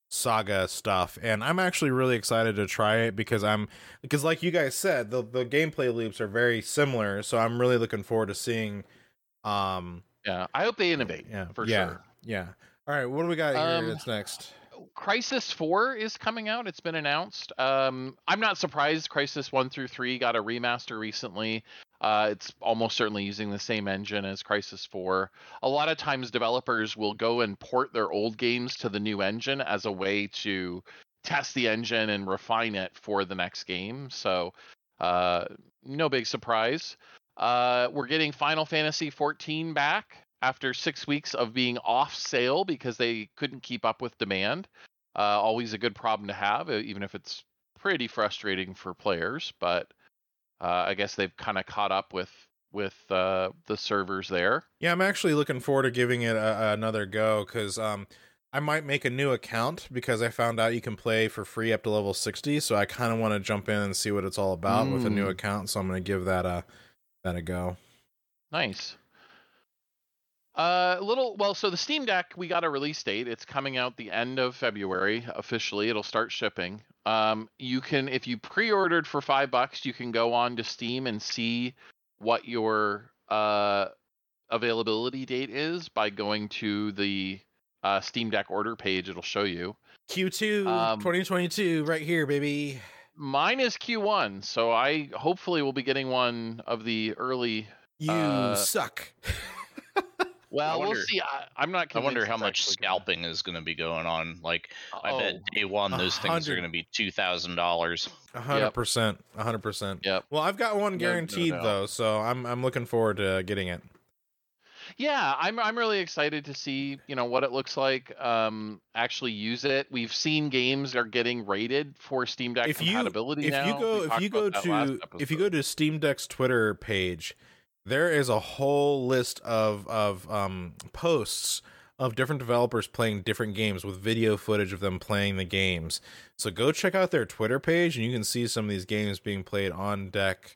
saga stuff, and I'm actually really excited to try it because I'm because, like you guys said, the the gameplay loops are very similar. So I'm really looking forward to seeing. Um, Yeah. I hope they innovate yeah, for yeah, sure. yeah. All right, what do we got here? Um, that's next. Crysis 4 is coming out. It's been announced. Um, I'm not surprised Crysis 1 through 3 got a remaster recently. Uh, it's almost certainly using the same engine as Crysis 4. A lot of times, developers will go and port their old games to the new engine as a way to test the engine and refine it for the next game. So, uh, no big surprise. Uh, we're getting Final Fantasy 14 back after six weeks of being off sale because they couldn't keep up with demand. Uh, always a good problem to have, even if it's pretty frustrating for players. But uh, I guess they've kind of caught up with with uh, the servers there. Yeah, I'm actually looking forward to giving it a, another go because um, I might make a new account because I found out you can play for free up to level 60. So I kind of want to jump in and see what it's all about with a new Mm. account. So I'm going to give that a that a go. Nice. Uh, a little well, so the Steam Deck we got a release date. It's coming out the end of February officially. It'll start shipping. Um, you can if you pre-ordered for five bucks, you can go on to Steam and see what your uh availability date is by going to the uh, Steam Deck order page. It'll show you. Q2 Um, 2022 right here, baby. Mine is Q1, so I hopefully will be getting one of the early You uh, suck. <laughs> Well, we'll see. I, I'm not. I wonder how much actually gonna- scalping is going to be going on. Like, I Oh, bet day one a those things are going to be two thousand dollars. Hundred percent, a hundred percent. Yep. Well, I've got one No- no guaranteed though, so I'm I'm looking forward to getting it. Yeah, I'm I'm really excited to see you know what it looks like. Um, actually use it. We've seen games are getting rated for Steam Deck If you compatibility if now. you We go if you go about that last to if you go to Steam Deck's Twitter page, there is a whole list of of um posts of different developers playing different games with video footage of them playing the games. So go check out their Twitter page and you can see some of these games being played on deck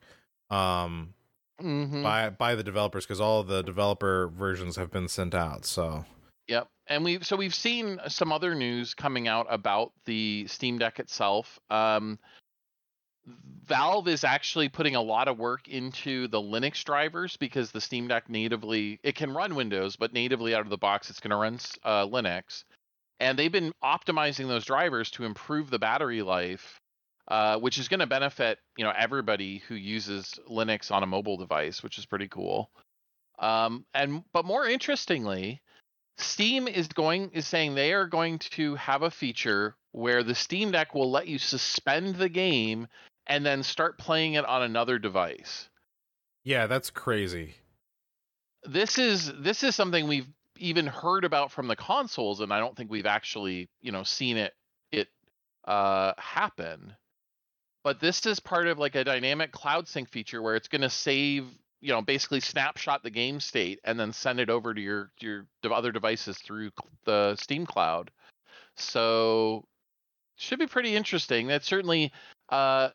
um Mhm. by by the developers because all the developer versions have been sent out. So Yep. And we've so we've seen some other news coming out about the Steam Deck itself. Um, Valve is actually putting a lot of work into the Linux drivers because the Steam Deck natively it can run Windows, but natively out of the box it's going to run uh, Linux. And they've been optimizing those drivers to improve the battery life, uh, which is going to benefit you know everybody who uses Linux on a mobile device, which is pretty cool. Um, and but more interestingly, Steam is going is saying they are going to have a feature where the Steam Deck will let you suspend the game and then start playing it on another device. yeah, that's crazy. This is this is something we've even heard about from the consoles and I don't think we've actually, you know, seen it it uh happen. But this is part of like a dynamic cloud sync feature where it's going to save you know basically snapshot the game state and then send it over to your your other devices through the steam cloud so should be pretty interesting that certainly uh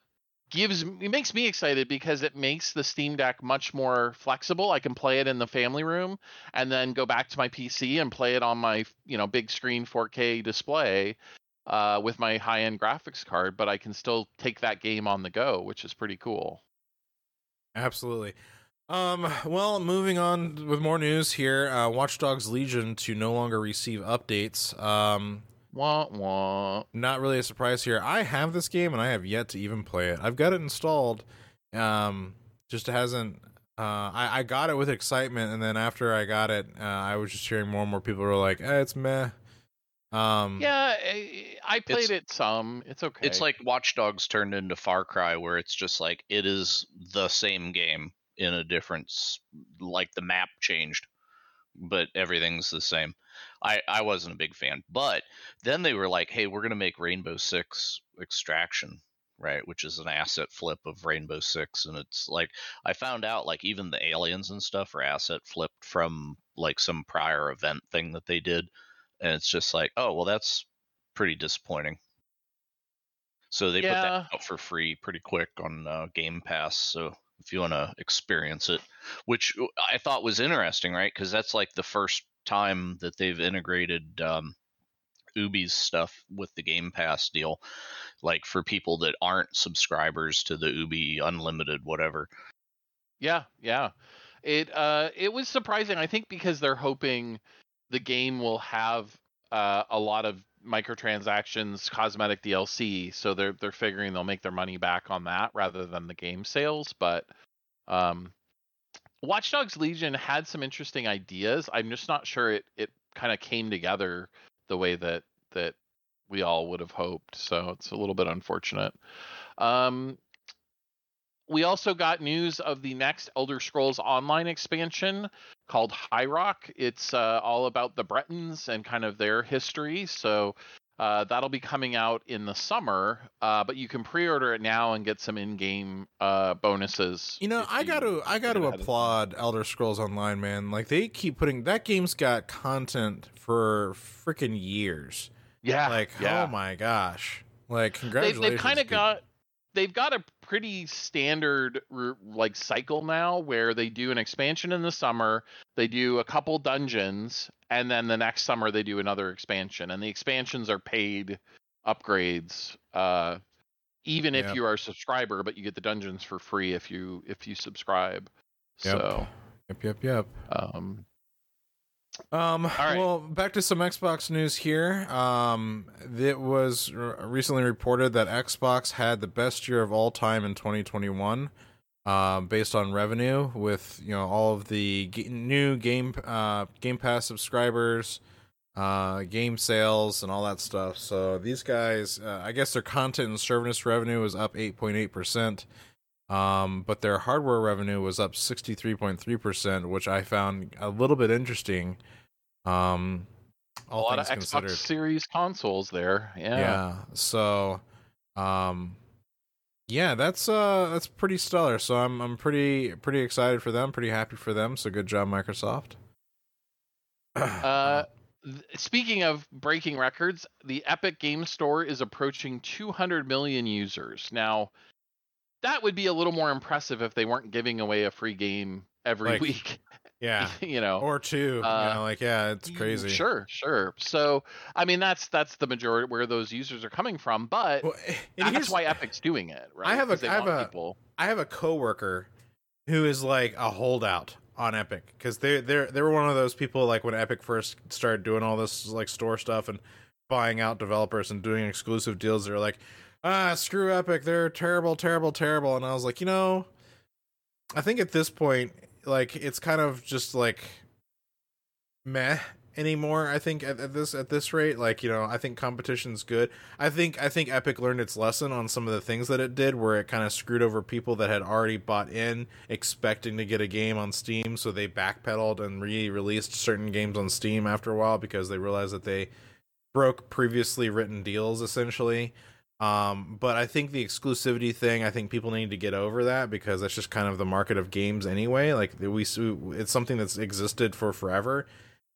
gives it makes me excited because it makes the steam deck much more flexible i can play it in the family room and then go back to my pc and play it on my you know big screen 4k display uh, with my high end graphics card but i can still take that game on the go which is pretty cool Absolutely. Um, well, moving on with more news here. Uh, Watch Dogs Legion to no longer receive updates. Um, wah wah not really a surprise here. I have this game and I have yet to even play it. I've got it installed. Um, just hasn't. Uh, I, I got it with excitement, and then after I got it, uh, I was just hearing more and more people were like, eh, "It's meh." Um, Yeah, I, I played it some. It's okay. It's like Watch Dogs turned into Far Cry, where it's just like it is the same game in a different, like the map changed, but everything's the same. I I wasn't a big fan, but then they were like, "Hey, we're gonna make Rainbow Six Extraction." Right, which is an asset flip of Rainbow Six, and it's like I found out like even the aliens and stuff are asset flipped from like some prior event thing that they did, and it's just like, oh well, that's pretty disappointing. So they put that out for free pretty quick on uh, Game Pass. So if you want to experience it, which I thought was interesting, right? Because that's like the first time that they've integrated um, Ubi's stuff with the Game Pass deal. Like for people that aren't subscribers to the Ubi Unlimited, whatever. Yeah, yeah. It uh it was surprising. I think because they're hoping the game will have uh, a lot of microtransactions, cosmetic DLC, so they're they're figuring they'll make their money back on that rather than the game sales. But um, Watch Dogs Legion had some interesting ideas. I'm just not sure it it kind of came together the way that that we all would have hoped. So it's a little bit unfortunate. Um, we also got news of the next Elder Scrolls Online expansion called High Rock. It's uh, all about the Bretons and kind of their history. So uh, that'll be coming out in the summer, uh, but you can pre-order it now and get some in-game uh, bonuses. You know, I got to I got to applaud Elder Scrolls Online, man. Like they keep putting that game's got content for freaking years. Yeah, Like, yeah. oh my gosh. Like congratulations. they've kind of got they've got a pretty standard like cycle now where they do an expansion in the summer they do a couple dungeons and then the next summer they do another expansion and the expansions are paid upgrades uh even if Yep. you are a subscriber but you get the dungeons for free if you if you subscribe Yep. so Yep, yep, yep. um Um, right. well, back to some Xbox news here. Um, it was r- recently reported that Xbox had the best year of all time in 2021. uh, based on revenue with you know all of the g- new game uh, Game Pass subscribers, uh, game sales, and all that stuff. So these guys, uh, I guess their content and service revenue was up eight point eight percent. Um, but their hardware revenue was up 63.3%, which I found a little bit interesting. Um, all a lot of considered. Xbox Series consoles there. Yeah. Yeah. So, um, yeah, that's uh, that's pretty stellar. So I'm I'm pretty pretty excited for them. Pretty happy for them. So good job, Microsoft. <clears throat> Uh, th- speaking of breaking records, the Epic Game Store is approaching 200 million users. Now, that would be a little more impressive if they weren't giving away a free game every Like, week. yeah, <laughs> you know. or two. Uh, you know, like yeah, it's crazy. Sure, sure. So, I mean, that's that's the majority where those users are coming from, but Well, that's here's- why Epic's doing it, right? I have a- they have a- people. I have a coworker who is like a holdout on Epic because they they they were one of those people like when Epic first started doing all this like store stuff and buying out developers and doing exclusive deals. They're like, ah, screw Epic, they're terrible, terrible, terrible. And I was like, you know, I think at this point, like it's kind of just like meh anymore i think at, at this at this rate. Like you know i think competition's good. I think i think epic learned its lesson on some of the things that it did where it kind of screwed over people that had already bought in expecting to get a game on steam. So they backpedaled and re-released certain games on steam after a while because they realized that they broke previously written deals essentially um, but I think the exclusivity thing, I think people need to get over that because that's just kind of the market of games anyway. Like we, it's something that's existed for forever.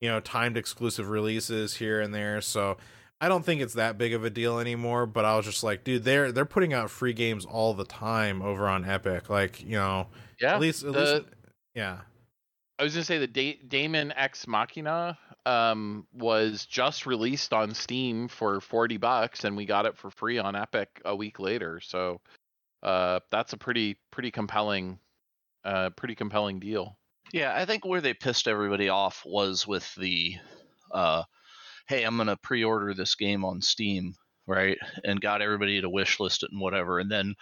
You know, timed exclusive releases here and there. So I don't think it's that big of a deal anymore. But I was just like, dude, they're they're putting out free games all the time over on Epic. Like, you know, Yeah. at least at the- least, yeah. I was gonna say the da- Daemon X Machina um, was just released on Steam for forty bucks, and we got it for free on Epic a week later. So uh, that's a pretty pretty compelling, uh, pretty compelling deal. Yeah, I think where they pissed everybody off was with the, uh, hey, I'm gonna pre-order this game on Steam, right, and got everybody to wish list it and whatever, and then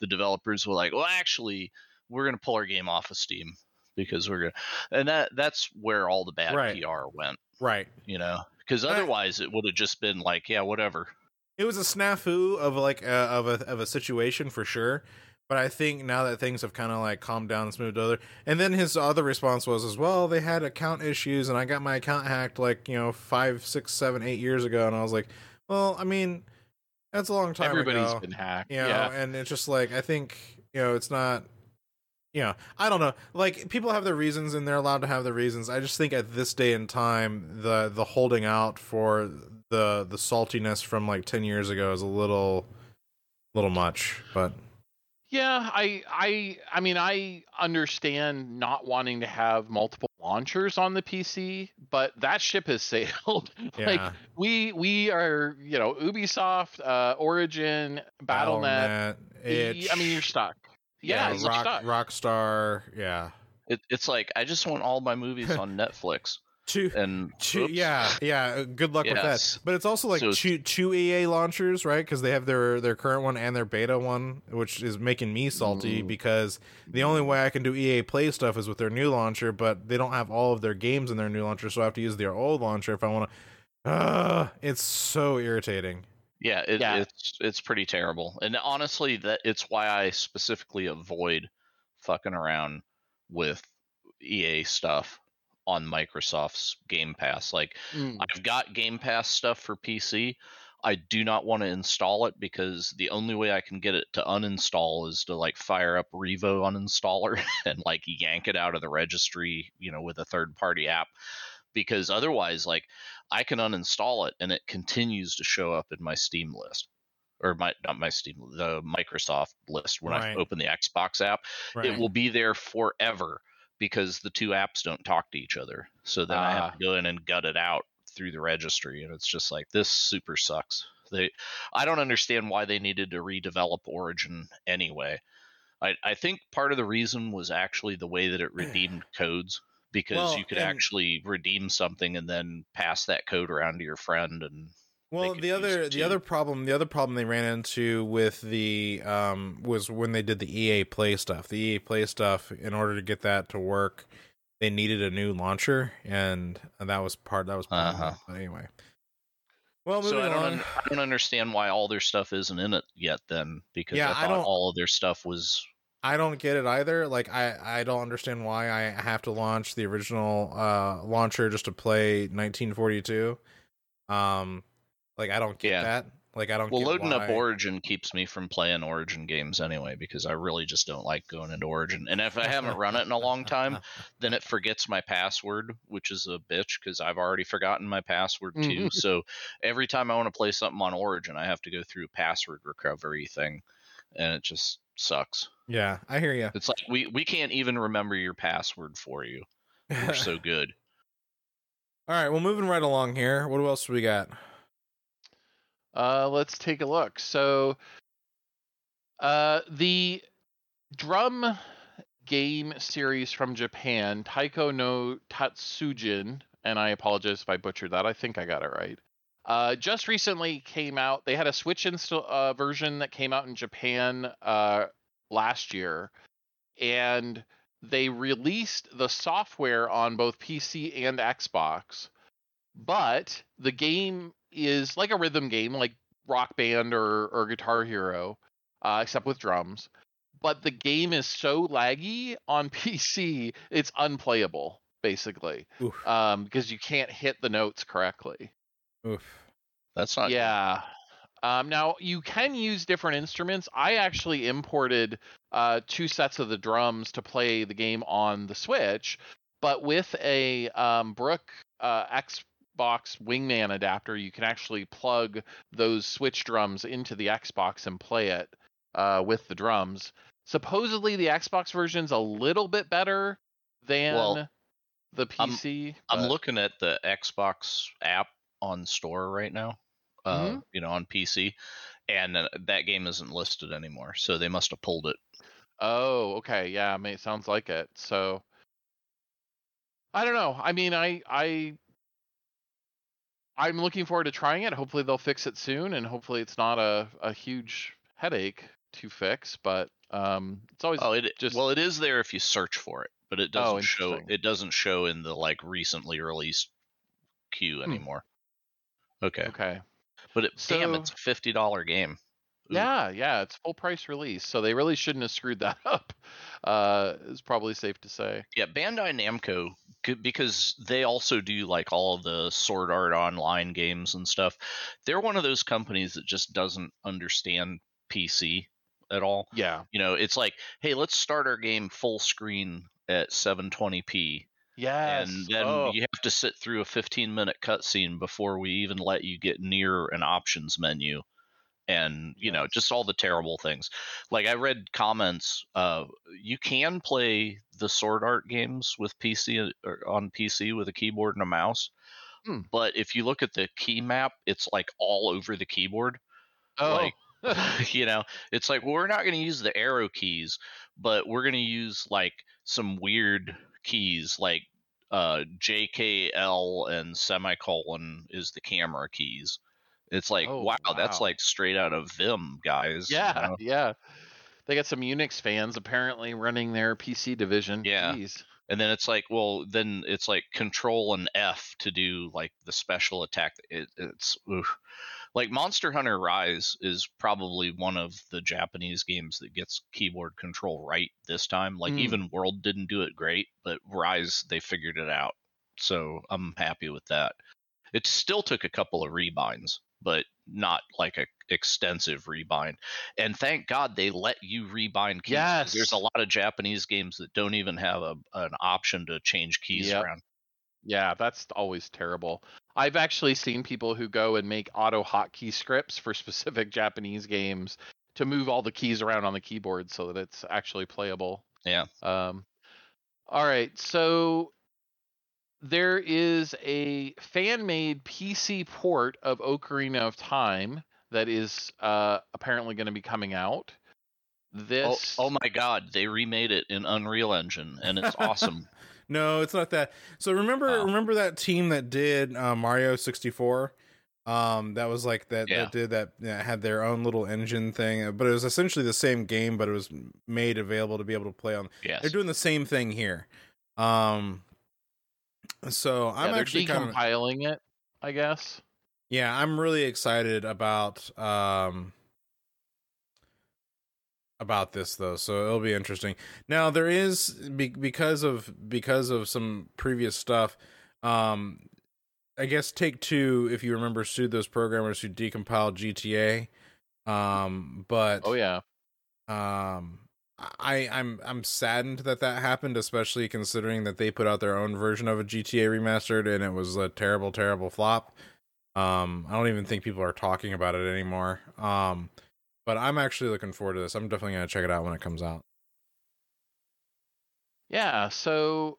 the developers were like, well, actually, we're gonna pull our game off of Steam because we're gonna, and that that's where all the bad Right. PR went, Right. you know, because otherwise it would have just been like, yeah, whatever. It was a snafu of like uh, of a of a situation for sure. But I think now that things have kind of like calmed down and smoothed over, and then his other response was as well. They had account issues, and I got my account hacked like you know five, six, seven, eight years ago, and I was like, well, I mean, that's a long time Everybody's ago. been hacked. you know, yeah. and it's just like I think you know it's not. You know, I don't know. Like people have their reasons, and they're allowed to have their reasons. I just think at this day and time, the the holding out for the the saltiness from like ten years ago is a little, little much. But Yeah, I I I mean I understand not wanting to have multiple launchers on the PC, but that ship has <laughs> sailed. like we we are, you know, Ubisoft, uh Origin, Battle.net. Y- I mean, you're stuck. Yeah, you're Rock, stuck. Rockstar, yeah. It, it's like I just want all my movies on <laughs> Netflix, Two, and two, yeah, yeah. Good luck with that. But it's also like So it's- two two EA launchers, right? Because they have their their current one and their beta one, which is making me salty Mm. because the only way I can do EA Play stuff is with their new launcher, but they don't have all of their games in their new launcher, so I have to use their old launcher if I want to. Uh, it's so irritating. Yeah, it, Yeah. it's it's pretty terrible. And honestly, that it's why I specifically avoid fucking around with EA stuff on Microsoft's Game Pass. Like Mm. I've got Game Pass stuff for PC. I do not want to install it because the only way I can get it to uninstall is to like fire up Revo uninstaller <laughs> and like yank it out of the registry, you know, with a third party app. Because otherwise, like I can uninstall it and it continues to show up in my Steam list. Or my not my Steam the Microsoft list when Right. I open the Xbox app Right. it will be there forever because the two apps don't talk to each other. So then I Ah. have to go in and gut it out through the registry, and it's just like this super sucks. They, I don't understand why they needed to redevelop Origin anyway. I, I think part of the reason was actually the way that it redeemed codes because Well, you could and- actually redeem something and then pass that code around to your friend and Well, the other the other problem the other problem they ran into with the um was when they did the EA Play stuff. The EA Play stuff in order to get that to work, they needed a new launcher and that was part that was part Uh-huh. of it. But anyway. Well, So I don't, un- I don't understand why all their stuff isn't in it yet. Then because Yeah, I I thought don't- all of their stuff was. I don't get it either. Like I I don't understand why I have to launch the original uh launcher just to play 1942. Um like I don't get Yeah. that. Like I don't get. Well, get loading up Origin keeps me from playing Origin games anyway because I really just don't like going into Origin. And if I haven't run it in a long time, <laughs> then it forgets my password, which is a bitch because I've already forgotten my password too. so every time I want to play something on Origin, I have to go through a password recovery thing, and it just sucks. Yeah, I hear you. It's like we we can't even remember your password for you. We're <laughs> so good. All right, well, moving right along here. What else do we got? Uh, let's take a look. So, uh, the drum game series from Japan, Taiko no Tatsujin, and I apologize if I butchered that. I think I got it right. Uh, just recently came out. They had a Switch install uh, version that came out in Japan uh, last year, and they released the software on both PC and Xbox. But the game is like a rhythm game, like Rock Band or or Guitar Hero, uh, except with drums. But the game is so laggy on <laughs> PC, it's unplayable basically, um, because you can't hit the notes correctly. Oof. That's not. Yeah. Um, now you can use different instruments. I actually imported uh, two sets of the drums to play the game on the Switch, but with a um, Brook uh, Xbox Wingman adapter, you can actually plug those Switch drums into the Xbox and play it uh, with the drums. Supposedly, the Xbox version's a little bit better than Well, the I'm- PC. I'm looking at the Xbox app on store right now. Uh, Mhm. you know, on PC, and uh, that game isn't listed anymore. So they must have pulled it. Oh, okay. Yeah, I mean, it sounds like it. So I don't know. I mean, I I I'm looking forward to trying it. Hopefully they'll fix it soon and hopefully it's not a a huge headache to fix, but um it's always Oh, it just- well, it is there if you search for it, but it Oh, doesn't show. It doesn't show in the like recently released queue Hmm. anymore. Okay, okay. but it, damn, it's a fifty dollar game. Ooh. Yeah, yeah, it's full price release. So they really shouldn't have screwed <laughs> that up. Uh is probably safe to say. Yeah, Bandai Namco, because they also do like all of the Sword Art Online games and stuff. They're one of those companies that just doesn't understand PC at all. Yeah. You know, it's like, hey, let's start our game full screen at 720p, Yes. and then oh. you have to sit through a 15 minute cutscene before we even let you get near an options menu. And you know, just all the terrible things. Like I read comments. Uh, you can play the Sword Art games with PC or on PC with a keyboard and a mouse. Hmm. But if you look at the key map, it's like all over the keyboard oh. like, <laughs> <laughs> you know, it's like well, we're not going to use the arrow keys, but we're going to use like some weird keys, like uh, JKL and semicolon is the camera keys. It's like Oh, wow, that's like straight out of Vim, guys. you Yeah, know? <laughs> yeah. They got some Unix fans apparently running their PC division. Yeah. Jeez. And then it's like, well, then it's like Control and F to do like the special attack. It, it's oof. Like Monster Hunter Rise is probably one of the Japanese games that gets keyboard control right this time. Like Hmm. even World didn't do it great, but Rise they figured it out. So I'm happy with that. It still took a couple of rebinds, but not like a extensive rebind. And thank God they let you rebind keys. 'cause There's a lot of Japanese games that don't even have a an option to change keys Yep. around. Yeah, that's always terrible. I've actually seen people who go and make auto hotkey scripts for <laughs> specific Japanese games to move all the keys around on the keyboard so that it's actually playable. Yeah. Um, all right, so there is a fan-made PC port of Ocarina of Time that is uh, apparently going to be coming out. Oh, This oh my God, they remade it in Unreal Engine, and it's <laughs> awesome. No, it's not that. So remember, Wow. remember that team that did uh, Mario sixty four. Um, that was like that Yeah. that did that had their own little engine thing, but it was essentially the same game, but it was made available to be able to play on. Yes. They're doing the same thing here. Um, so I'm yeah, actually kind of it, I guess. yeah, I'm really excited about um about this though. So it'll be interesting. Now there is be- because of because of some previous stuff um I guess Take 2 if you remember sued those programmers who decompiled GTA um but Oh yeah. um I I'm I'm saddened that that happened especially considering that they put out their own version of a GTA remastered and it was a terrible terrible flop. Um I don't even think people are talking about it anymore. Um but I'm actually looking forward to this. I'm definitely going to check it out when it comes out. Yeah. So,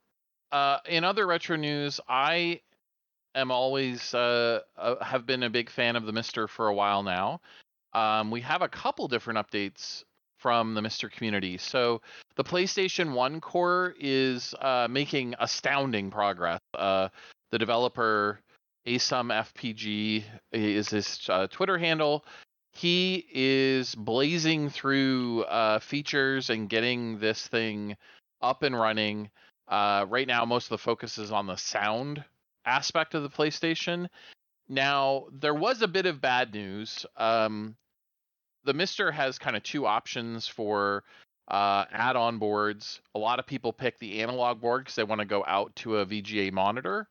uh, in other retro news, I am always uh, uh, have been a big fan of the MiSTer for a while now. Um, we have a couple different updates from the MiSTer community. So, the PlayStation One core is uh, making astounding progress. Uh, the developer Asum FPG is his uh, Twitter handle. He is blazing through uh, features and getting this thing up and running. Uh, right now, most of the focus is on the sound aspect of the PlayStation. Now, there was a bit of bad news. Um, the MiSTer has kind of two options for uh, add-on boards. A lot of people pick the analog board because they want to go out to a VGA monitor,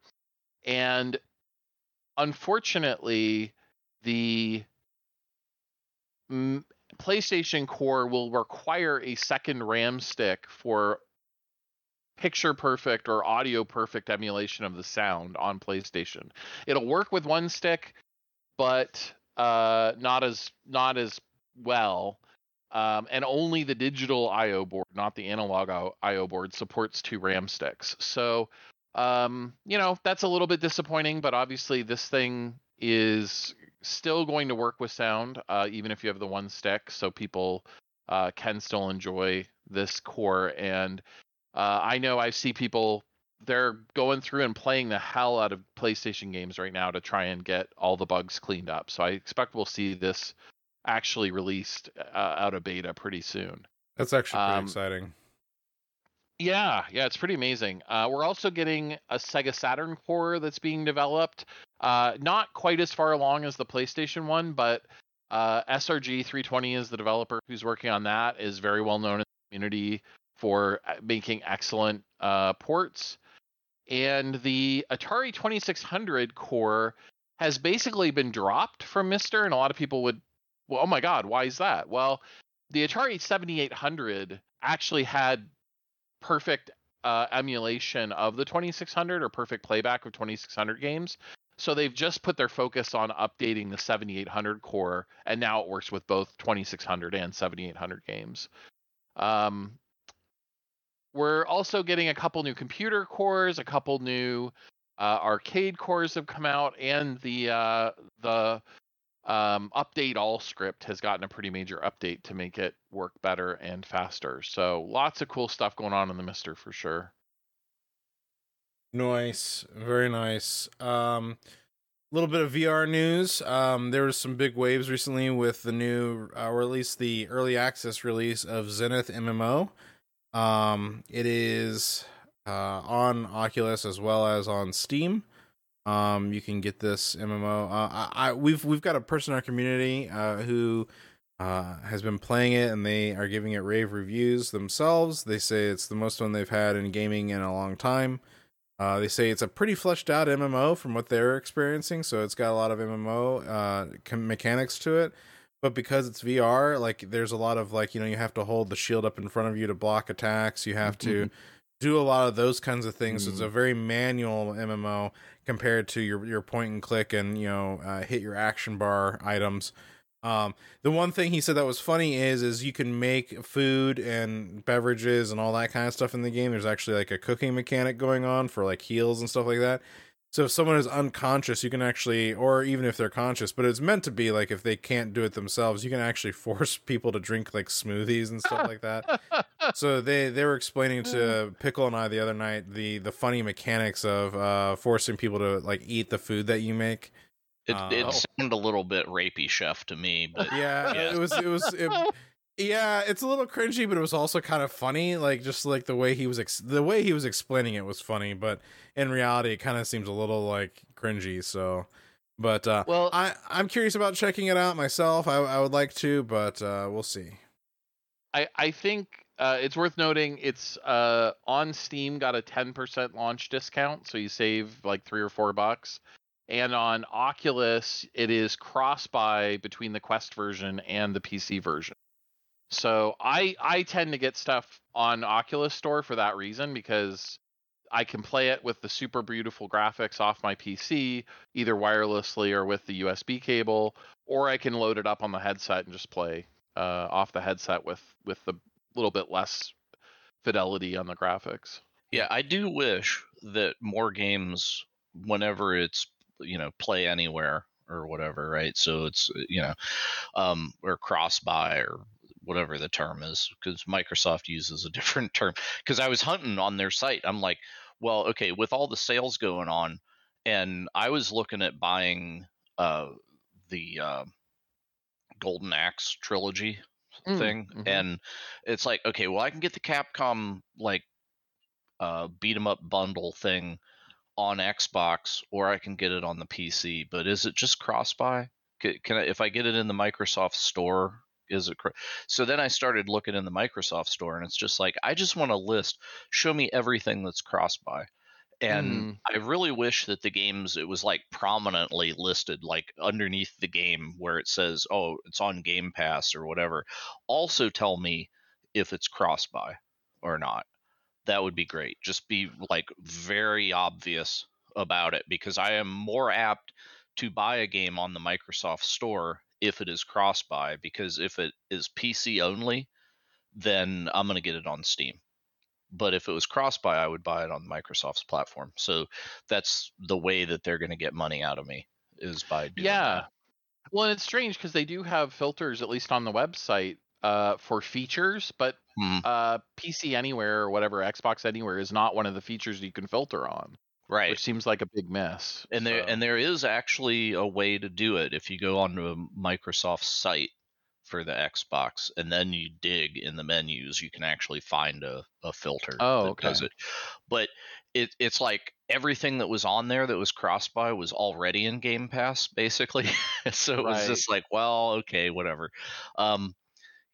and unfortunately, the PlayStation Core will require a second RAM stick for picture perfect or audio perfect emulation of the sound on PlayStation. It'll work with one stick, but uh, not as not as well. Um, and only the digital I/O board, not the analog I/O board, supports two RAM sticks. So, um, you know, that's a little bit disappointing. But obviously, this thing is still going to work with sound, uh, even if you have the one stick, so people uh, can still enjoy this core. And uh, I know I see people they're going through and playing the hell out of PlayStation games right now to try and get all the bugs cleaned up. So I expect we'll see this actually released uh, out of beta pretty soon. That's actually pretty Um, exciting. Yeah, yeah, it's pretty amazing. Uh, we're also getting a Sega Saturn core that's being developed. Uh, not quite as far along as the PlayStation one, but uh, SRG 320 is the developer who's working on that. Is very well known in the community for uh, making excellent uh, ports. And the Atari 2600 core has basically been dropped from MiSTer, and a lot of people would, well, oh my God, why is that? Well, the Atari 7800 actually had perfect uh, emulation of the 2600 or perfect playback of 2600 games. So they've just put their focus on updating the 7800 core, and now it works with both 2600 and 7800 games. Um, we're also getting a couple new computer cores, a couple new uh, arcade cores have come out, and the uh, the um, update all script has gotten a pretty major update to make it work better and faster. So lots of cool stuff going on in the MiSTer for sure. Nice, very nice. Um, a little bit of VR news. Um, there was some big waves recently with the new, uh, or at least the early access release of Zenith MMO. Um, it is uh, on Oculus as well as on Steam. Um, you can get this MMO. Uh, I, I we've we've got a person in our community uh, who uh, has been playing it, and they are giving it rave reviews themselves. They say it's the most fun they've had in gaming in a long time. Uh, they say it's a pretty fleshed out MMO from what they're experiencing, so it's got a lot of MMO uh, mechanics to it. But because it's VR, like there's a lot of like you know you have to hold the shield up in front of you to block attacks. You have to do a lot of those kinds of things. So It's a very manual MMO compared to your your point and click and you know uh, hit your action bar items. Um, the one thing he said that was funny is is you can make food and beverages and all that kind of stuff in the game. There's actually like a cooking mechanic going on for like heals and stuff like that. So if someone is unconscious, you can actually, or even if they're conscious, but it's meant to be like if they can't do it themselves, you can actually <laughs> force people to drink like smoothies and stuff like that. <laughs> So they they were explaining to Pickle and I the other night the the funny mechanics of uh forcing people to like eat the food that you make. It, Uh, it oh. sounded a little bit rapey, chef, to me, but Yeah, Yeah. it was. It was. It, <laughs> yeah, it's a little cringy, but it was also kind of funny. Like just like the way he was, ex- the way he was explaining it was funny, but in reality, it kind of seems a little like cringy. So, but uh, Well, I I'm curious about checking it out myself. I I would like to, but uh, we'll see. I I think uh, it's worth noting it's uh, on Steam got a 10% launch discount, so you save like three or four bucks. And on Oculus, it is cross buy between the Quest version and the PC version. So I I tend to get stuff on Oculus Store for that reason because I can play it with the super beautiful graphics off my PC, either wirelessly or with the USB cable, or I can load it up on the headset and just play uh, off the headset with with the little bit less fidelity on the graphics. Yeah, I do wish that more games, whenever it's you know play anywhere or whatever, right? So it's uh, you know, um, or cross buy or whatever the term is, because Microsoft uses a <laughs> different term. Because I was hunting on their site, I'm like, well, okay, with all the sales going on, and I was looking at buying uh, the uh, Golden Axe trilogy Mm, thing mhm. and it's like okay well i can get the capcom like uh beat 'em up bundle thing on xbox or i can get it on the pc but is it just cross buy can, can i if i get it in the microsoft store is it cr- so then i started looking in the microsoft store and it's just like i just want a list show me everything that's cross buy and Mm. I really wish that the games it was like prominently listed, like underneath the game where it says, "Oh, it's on Game Pass" or whatever. Also, tell me if it's cross buy or not. That would be great. Just be like very obvious about it because I am more apt to buy a game on the Microsoft Store if it is cross buy because if it is PC only, then I'm going to get it on Steam but if it was cross buy, I would buy it on Microsoft's platform. So that's the way that they're going to get money out of me is by doing Yeah. that. Well, and it's strange because they do have filters, at least on the website, uh, for features, but Hmm, uh, PC Anywhere or whatever Xbox Anywhere is not one of the features you can filter on, right. which seems like a big mess. and there and there is actually a way to do it if you go onto a Microsoft site for the Xbox and then you dig in the menus, you can actually find a, a filter Oh, that okay. does it. But it, it's like everything that was on there that was cross buy was already in Game Pass, basically. <laughs> so it was just like, well, okay, whatever. Um,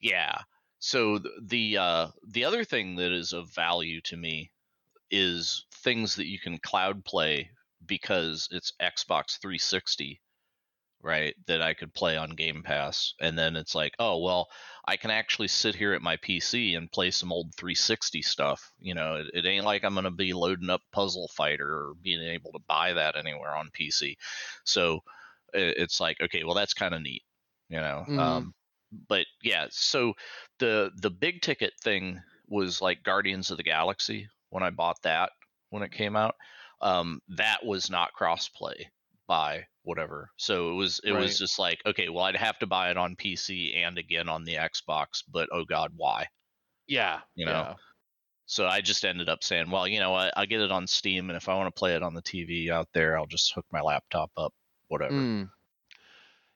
yeah. So the uh, the other thing that is of value to me is things that you can cloud play because it's Xbox 360, right? That I could play on Game Pass, and then it's like, oh well, I can actually sit here at my PC and play some old 360 stuff. You know, it, it ain't like I'm gonna be loading up Puzzle Fighter or being able to buy that anywhere on PC. So it, it's like, okay, well that's kind of neat, you know. Mhm. Um, but yeah, so the the big ticket thing was like Guardians of the Galaxy when I bought that when it came out. Um, that was not crossplay by whatever. So it was it Right. was just like okay, well I'd have to buy it on PC and again on the Xbox, but oh god, why? yeah, you know, yeah. So I just ended up saying, well, you know what, I get it on Steam, and if I want to play it on the TV out there, I'll just hook my laptop up, whatever. Mm.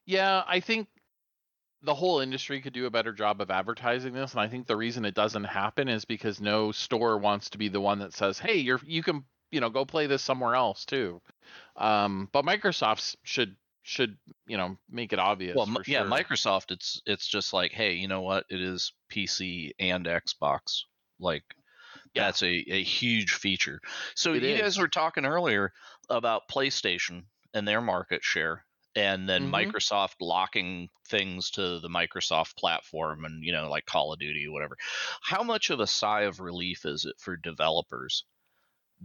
Yeah, I think the whole industry could do a better job of advertising this, and I think the reason it doesn't happen is because no store wants to be the one that says, "Hey, you're you can you know go play this somewhere else too." Um, but Microsoft should should you know make it obvious. Well, yeah, sure. Microsoft, it's it's just like, hey, you know what? It is PC and Xbox. Like Yeah. that's a, a huge feature. So It you guys were talking earlier about PlayStation and their market share, and then Mhm. Microsoft locking things to the Microsoft platform, and you know, like Call of Duty or whatever. How much of a sigh of relief is it for developers?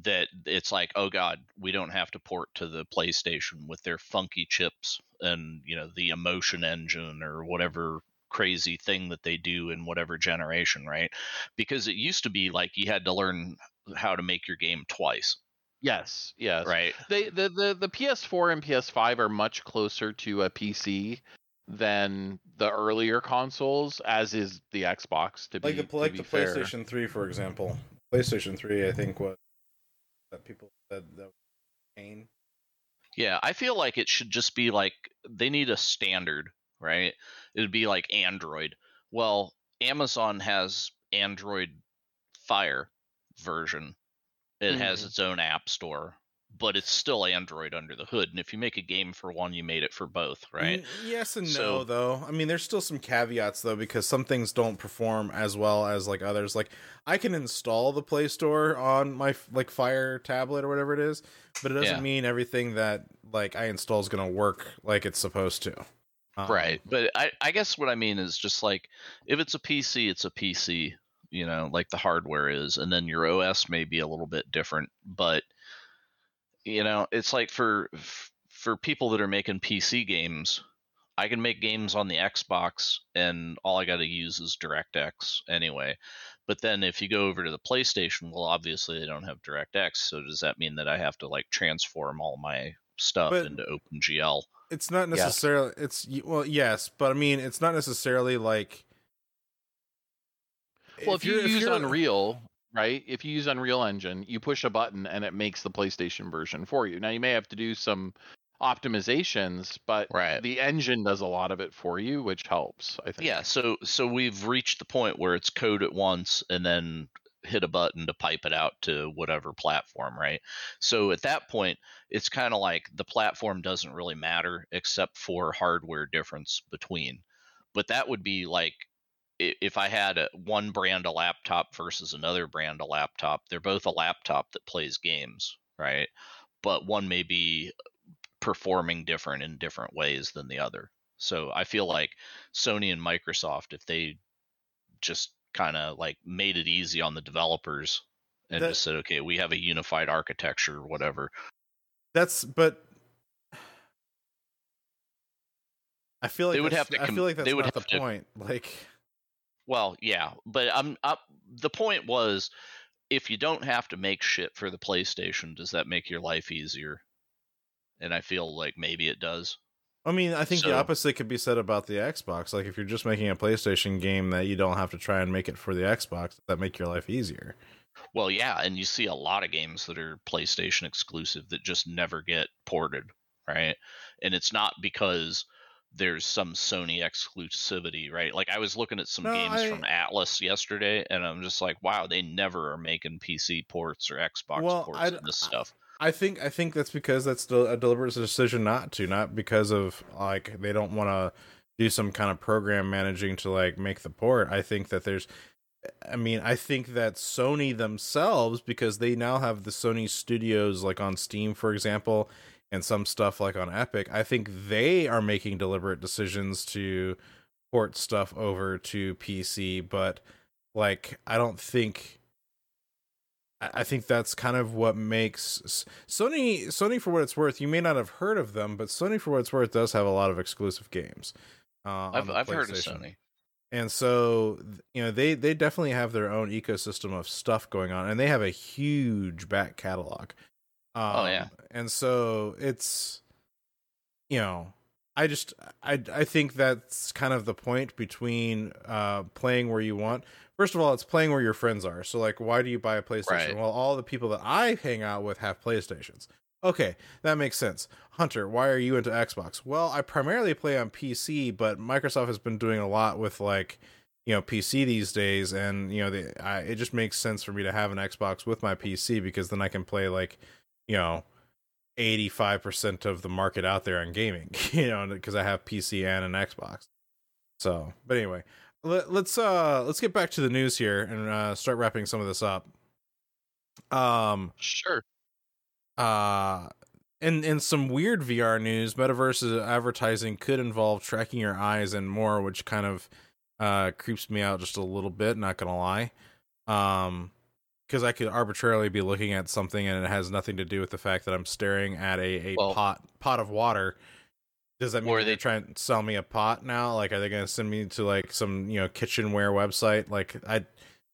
that it's like oh god we don't have to port to the playstation with their funky chips and you know the emotion engine or whatever crazy thing that they do in whatever generation right because it used to be like you had to learn how to make your game twice yes, yes. right They the, the the PS4 and PS5 are much closer to a PC than the earlier consoles, as is the Xbox. To like be the like to the fair. PlayStation 3 for example. PlayStation 3 I think was that people said that was pain. Yeah, I feel like it should just be like they need a standard, right? It'd be like Android. Well, Amazon has Android Fire version. It has Mhm. its own app store, but it's still Android under the hood. And if you make a game for one, you made it for both, right? Yes and no, though. I mean, there's still some caveats though because some things don't perform as well as like others. Like I can install the Play Store on my like Fire tablet or whatever it is, but it doesn't Yeah. mean everything that like I install is going to work like it's supposed to. Um, Right. But I, I guess what I mean is just like if it's a PC, it's a PC, you know, like the hardware is, and then your OS may be a little bit different, but you know, it's like for for people that are making PC games, I can make games on the Xbox and all I got to use is DirectX anyway. But then if you go over to the PlayStation, well obviously they don't have DirectX, so does that mean that I have to like transform all my stuff But- into OpenGL? It's not Yes. necessarily. It's well, yes, but I mean, it's not necessarily like. Well, if, you you're- use you're- Unreal, right? If you use Unreal Engine, you push a button and it makes the PlayStation version for you. Now you may have to do some optimizations, but Right. the engine does a lot of it for you, which helps. I think. Yeah, so so we've reached the point where it's code at once and then hit a button to pipe it out to whatever platform, right? So at that point, it's kind of like the platform doesn't really matter except for hardware difference between. But that would be like i- if I had a, one brand a laptop versus another brand a laptop, they're both a laptop that plays games, right? But one may be uh, performing different in different ways than the other. So I feel like Sony and Microsoft, if they just kind of like made it easy on the developers and That- just said, okay, we have a unified architecture or whatever. That's but. I feel like They would have to I feel like that's they would not the to- point. Like, Well, yeah, but I'm up. The point was, if you don't have to make shit for the PlayStation, does that make your life easier? And I feel like maybe it does. I mean, I think the opposite could be said about the Xbox. Like, if you're just making a PlayStation game that you don't have to try and make it for the Xbox, that make your life easier. Well, yeah, and you see a lot of games that are PlayStation exclusive that just never get ported, right? And it's not because there's some Sony exclusivity, right? Like I was looking at some No, games I- from Atlus yesterday, and I'm just like, wow, they never are making PC ports or Xbox Well, ports I'd- of this stuff. I think I think that's because that's a deliberate decision not to, not because of like they don't want to do some kind of program managing to like make the port. I think that there's I mean, I think that Sony themselves because they now have the Sony studios like on Steam for example and some stuff like on Epic, I think they are making deliberate decisions to port stuff over to PC, but like I don't think I think that's kind of what makes Sony Sony for what it's worth. You may not have heard of them, but Sony for what it's worth does have a lot of exclusive games. Uh, I've I've heard of Sony. and so you know they they definitely have their own ecosystem of stuff going on, and they have a huge back catalog. Um, Oh, yeah. and so it's you know I just I I think that's kind of the point between uh playing where you want. First of all, it's playing where your friends are. So like why do you buy a PlayStation? Right. Well, all the people that I hang out with have PlayStations. Okay, that makes sense. Hunter, why are you into Xbox? Well, I primarily play on PC, but Microsoft has been doing a lot with like, you know, PC these days, and you know, the, I, it just makes sense for me to have an Xbox with my PC because then I can play like, you know, eighty five percent of the market out there on gaming. <laughs> You know, because I have PC and an Xbox. So, but anyway, let, let's uh let's get back to the news here and uh, start wrapping some of this up. Um Sure. uh in in some weird VR news, metaverse advertising could involve tracking your eyes and more, which kind of uh creeps me out just a little bit, not gonna lie. Um because I could arbitrarily be looking at something and it has nothing to do with the fact that I'm staring at a, a Well- pot pot of water. Does that mean they're they- trying to sell me a pot now? Like, are they going to send me to like some you know kitchenware website? Like, I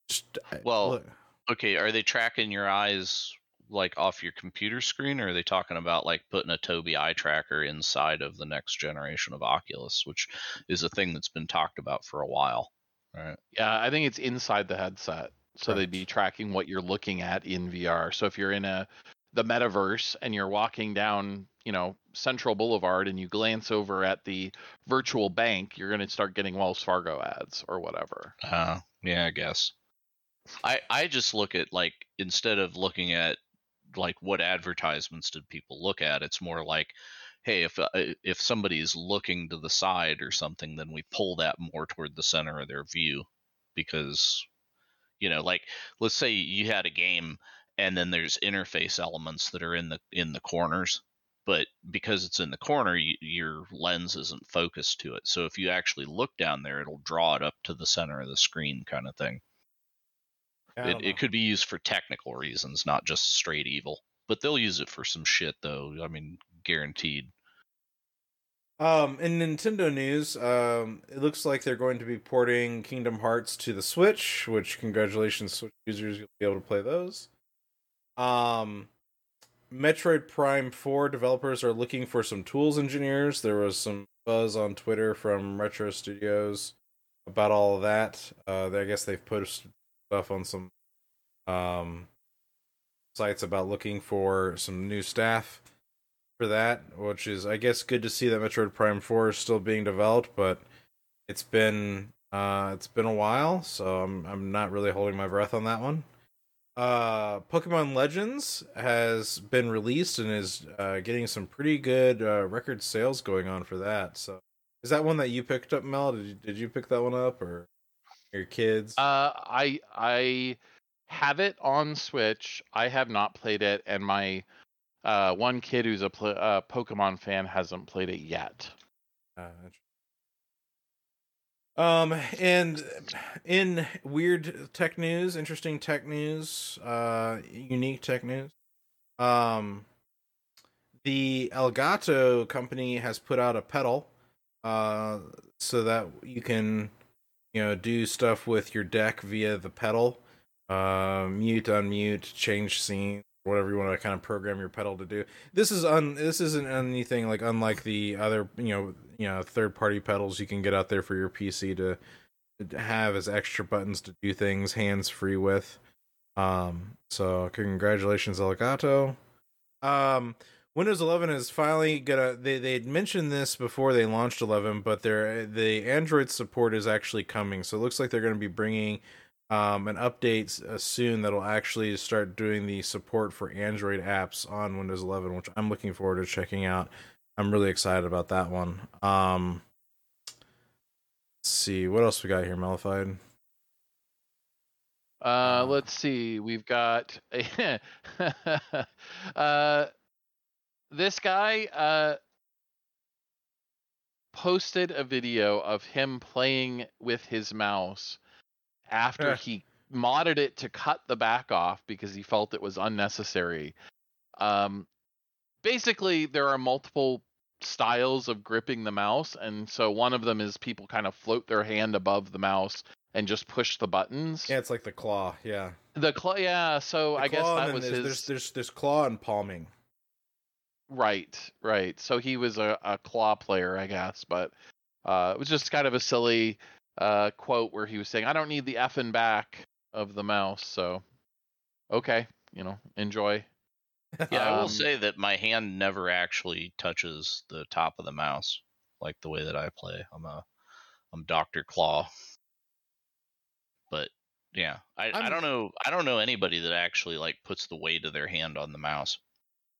just Well, look- Okay, are they tracking your eyes like off your computer screen, or are they talking about like putting a Tobii eye tracker inside of the next generation of Oculus, which is a thing that's been talked about for a while? Right. Yeah, I think it's inside the headset. So they'd be tracking what you're looking at in VR. So if you're in a the metaverse and you're walking down, you know, Central Boulevard and you glance over at the virtual bank, you're going to start getting Wells Fargo ads or whatever. Uh, yeah, I guess. I I just look at like instead of looking at like what advertisements did people look at, it's more like, hey, if uh, if somebody's looking to the side or something, then we pull that more toward the center of their view because you know, like let's say you had a game and then there's interface elements that are in the in the corners but because it's in the corner you, your lens isn't focused to it. So if you actually look down there it'll draw it up to the center of the screen kind of thing it, it could be used for technical reasons not just straight evil but they'll use it for some shit though i mean guaranteed Um, in Nintendo news, um, it looks like they're going to be porting Kingdom Hearts to the Switch, which congratulations, Switch users, you'll be able to play those. Um, Metroid Prime 4 developers are looking for some tools engineers. There was some buzz on Twitter from Retro Studios about all of that. Uh, I guess they've posted stuff on some um, sites about looking for some new staff for that, which is I guess good to see that Metroid Prime 4 is still being developed, but it's been uh it's been a while, so I'm I'm not really holding my breath on that one. Uh Pokemon Legends has been released and is uh getting some pretty good uh record sales going on for that. So is that one that you picked up, Mel? Did you, did you pick that one up or your kids? Uh, I I have it on Switch. I have not played it, and my uh, one kid who's a pl- uh, Pokemon fan hasn't played it yet. Uh, Um, and in weird tech news, interesting tech news, uh, unique tech news, um, the Elgato company has put out a pedal, uh, so that you can, you know, do stuff with your deck via the pedal, uh, mute, unmute, change scene, whatever you want to kind of program your pedal to do. This is un this isn't anything like unlike the other you know you know third party pedals you can get out there for your PC to, to have as extra buttons to do things hands free with. Um, so congratulations Elgato. Um, Windows 11 is finally gonna. They they had mentioned this before they launched 11, but their the Android support is actually coming. So it looks like they're going to be bringing um, an update uh, soon that'll actually start doing the support for Android apps on Windows 11, which I'm looking forward to checking out. I'm really excited about that one. Um, let's see what else we got here, Melified. Uh, Uh, let's see. We've got <laughs> uh, this guy uh, posted a video of him playing with his mouse after Eh. he modded it to cut the back off because he felt it was unnecessary. Um, basically, there are multiple styles of gripping the mouse, and so one of them is people kind of float their hand above the mouse and just push the buttons. Yeah, it's like the claw. Yeah, The claw, yeah. So The I guess that was there's, his There's, there's there's claw and palming. right, right. So he was a, a claw player, I guess, but uh, it was just kind of a silly uh, quote where he was saying, "I don't need the effing back of the mouse." So, okay, you know, enjoy. <laughs> Yeah, I will Um, say that my hand never actually touches the top of the mouse, like the way that I play. I'm a, I'm Doctor Claw. But yeah, I, I I'm- don't know. I don't know anybody that actually like puts the weight of their hand on the mouse.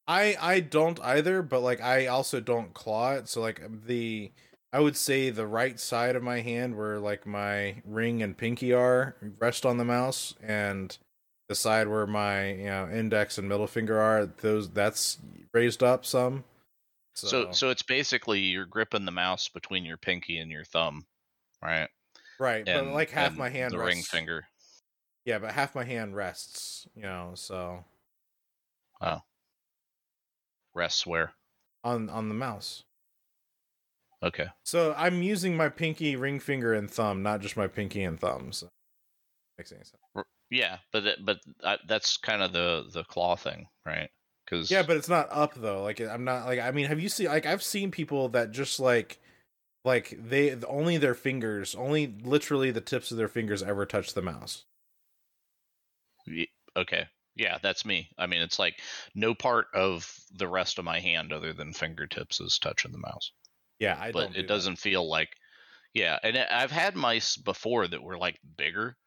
I I don't either, but like I also don't claw it. So like the I would say the right side of my hand where like my ring and pinky are rest on the mouse and the side where my you know index and middle finger are those that's raised up some. So, So, so it's basically you're gripping the mouse between your pinky and your thumb, right? right, but like half and my hand the rests, ring finger. Yeah, but half my hand rests, you know, so Oh. rests where? on on the mouse. Okay. So I'm using my pinky, ring finger, and thumb, not just my pinky and thumb. So makes any sense. Yeah, but it, but uh, that's kind of the the claw thing, right? Because Yeah, but it's not up though. Like I'm not like I mean, have you seen like I've seen people that just like like they only their fingers, only literally the tips of their fingers ever touch the mouse. okay, Yeah, that's me. I mean, it's like no part of the rest of my hand other than fingertips is touching the mouse. Yeah, I but don't do it doesn't feel like yeah and I- i've had mice before that were like bigger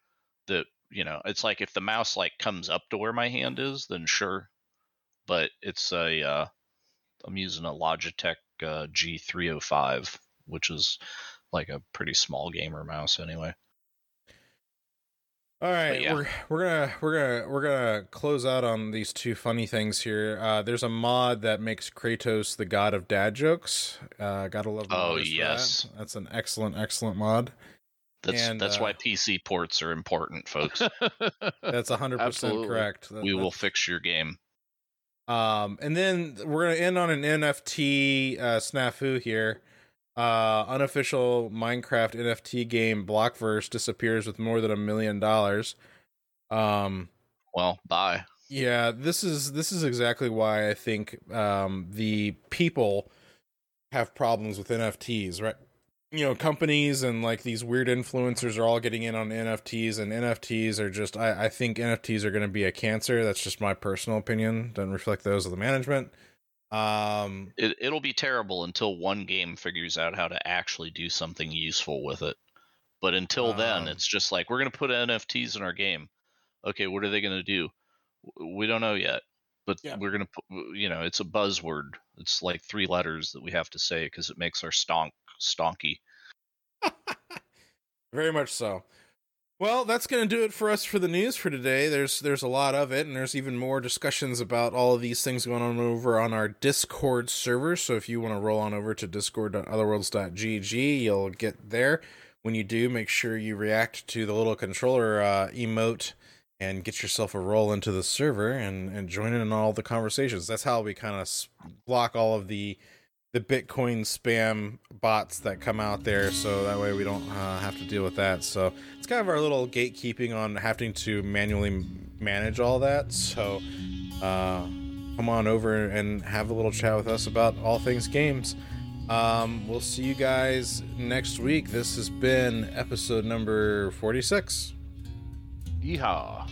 that you know it's like if the mouse like comes up to where my hand is then sure but it's a uh i'm using a logitech uh, g305 which is like a pretty small gamer mouse anyway All right, yeah. we're we're gonna we're gonna we're gonna close out on these two funny things here. Uh, there's a mod that makes Kratos the god of dad jokes. Uh, gotta love. Oh, yes. that. that's an excellent excellent mod. that's And, that's uh, why pc ports are important folks <laughs> That's hundred percent correct. That- we will fix your game Um, and then we're gonna end on an NFT uh, snafu here. Uh, unofficial Minecraft NFT game Blockverse disappears with more than a million dollars. Um, well bye Yeah, this is this is exactly why I think um, the people have problems with NFTs, right? You know, companies and like these weird influencers are all getting in on NFTs, and NFTs are just. I, I think NFTs are going to be a cancer. That's just my personal opinion. Doesn't reflect those of the management. Um, it, it'll be terrible until one game figures out how to actually do something useful with it. But until then, Um, it's just like we're going to put NFTs in our game. Okay, what are they going to do? We don't know yet. But Yeah. we're going to put, you know, it's a buzzword. It's like three letters that we have to say because it makes our stonk stonky. <laughs> Very much so. Well, that's going to do it for us for the news for today. There's there's a lot of it, and there's even more discussions about all of these things going on over on our Discord server. So if you want to roll on over to discord.otherworlds.gg, you'll get there. When you do, make sure you react to the little controller uh, emote and get yourself a role into the server and, and join in on all the conversations. That's how we kind of block all of the the Bitcoin spam bots that come out there, so that way we don't uh, have to deal with that. So it's kind of our little gatekeeping on having to manually manage all that. So uh, come on over and have a little chat with us about all things games. Um, we'll see you guys next week. This has been episode number 46. Yeehaw.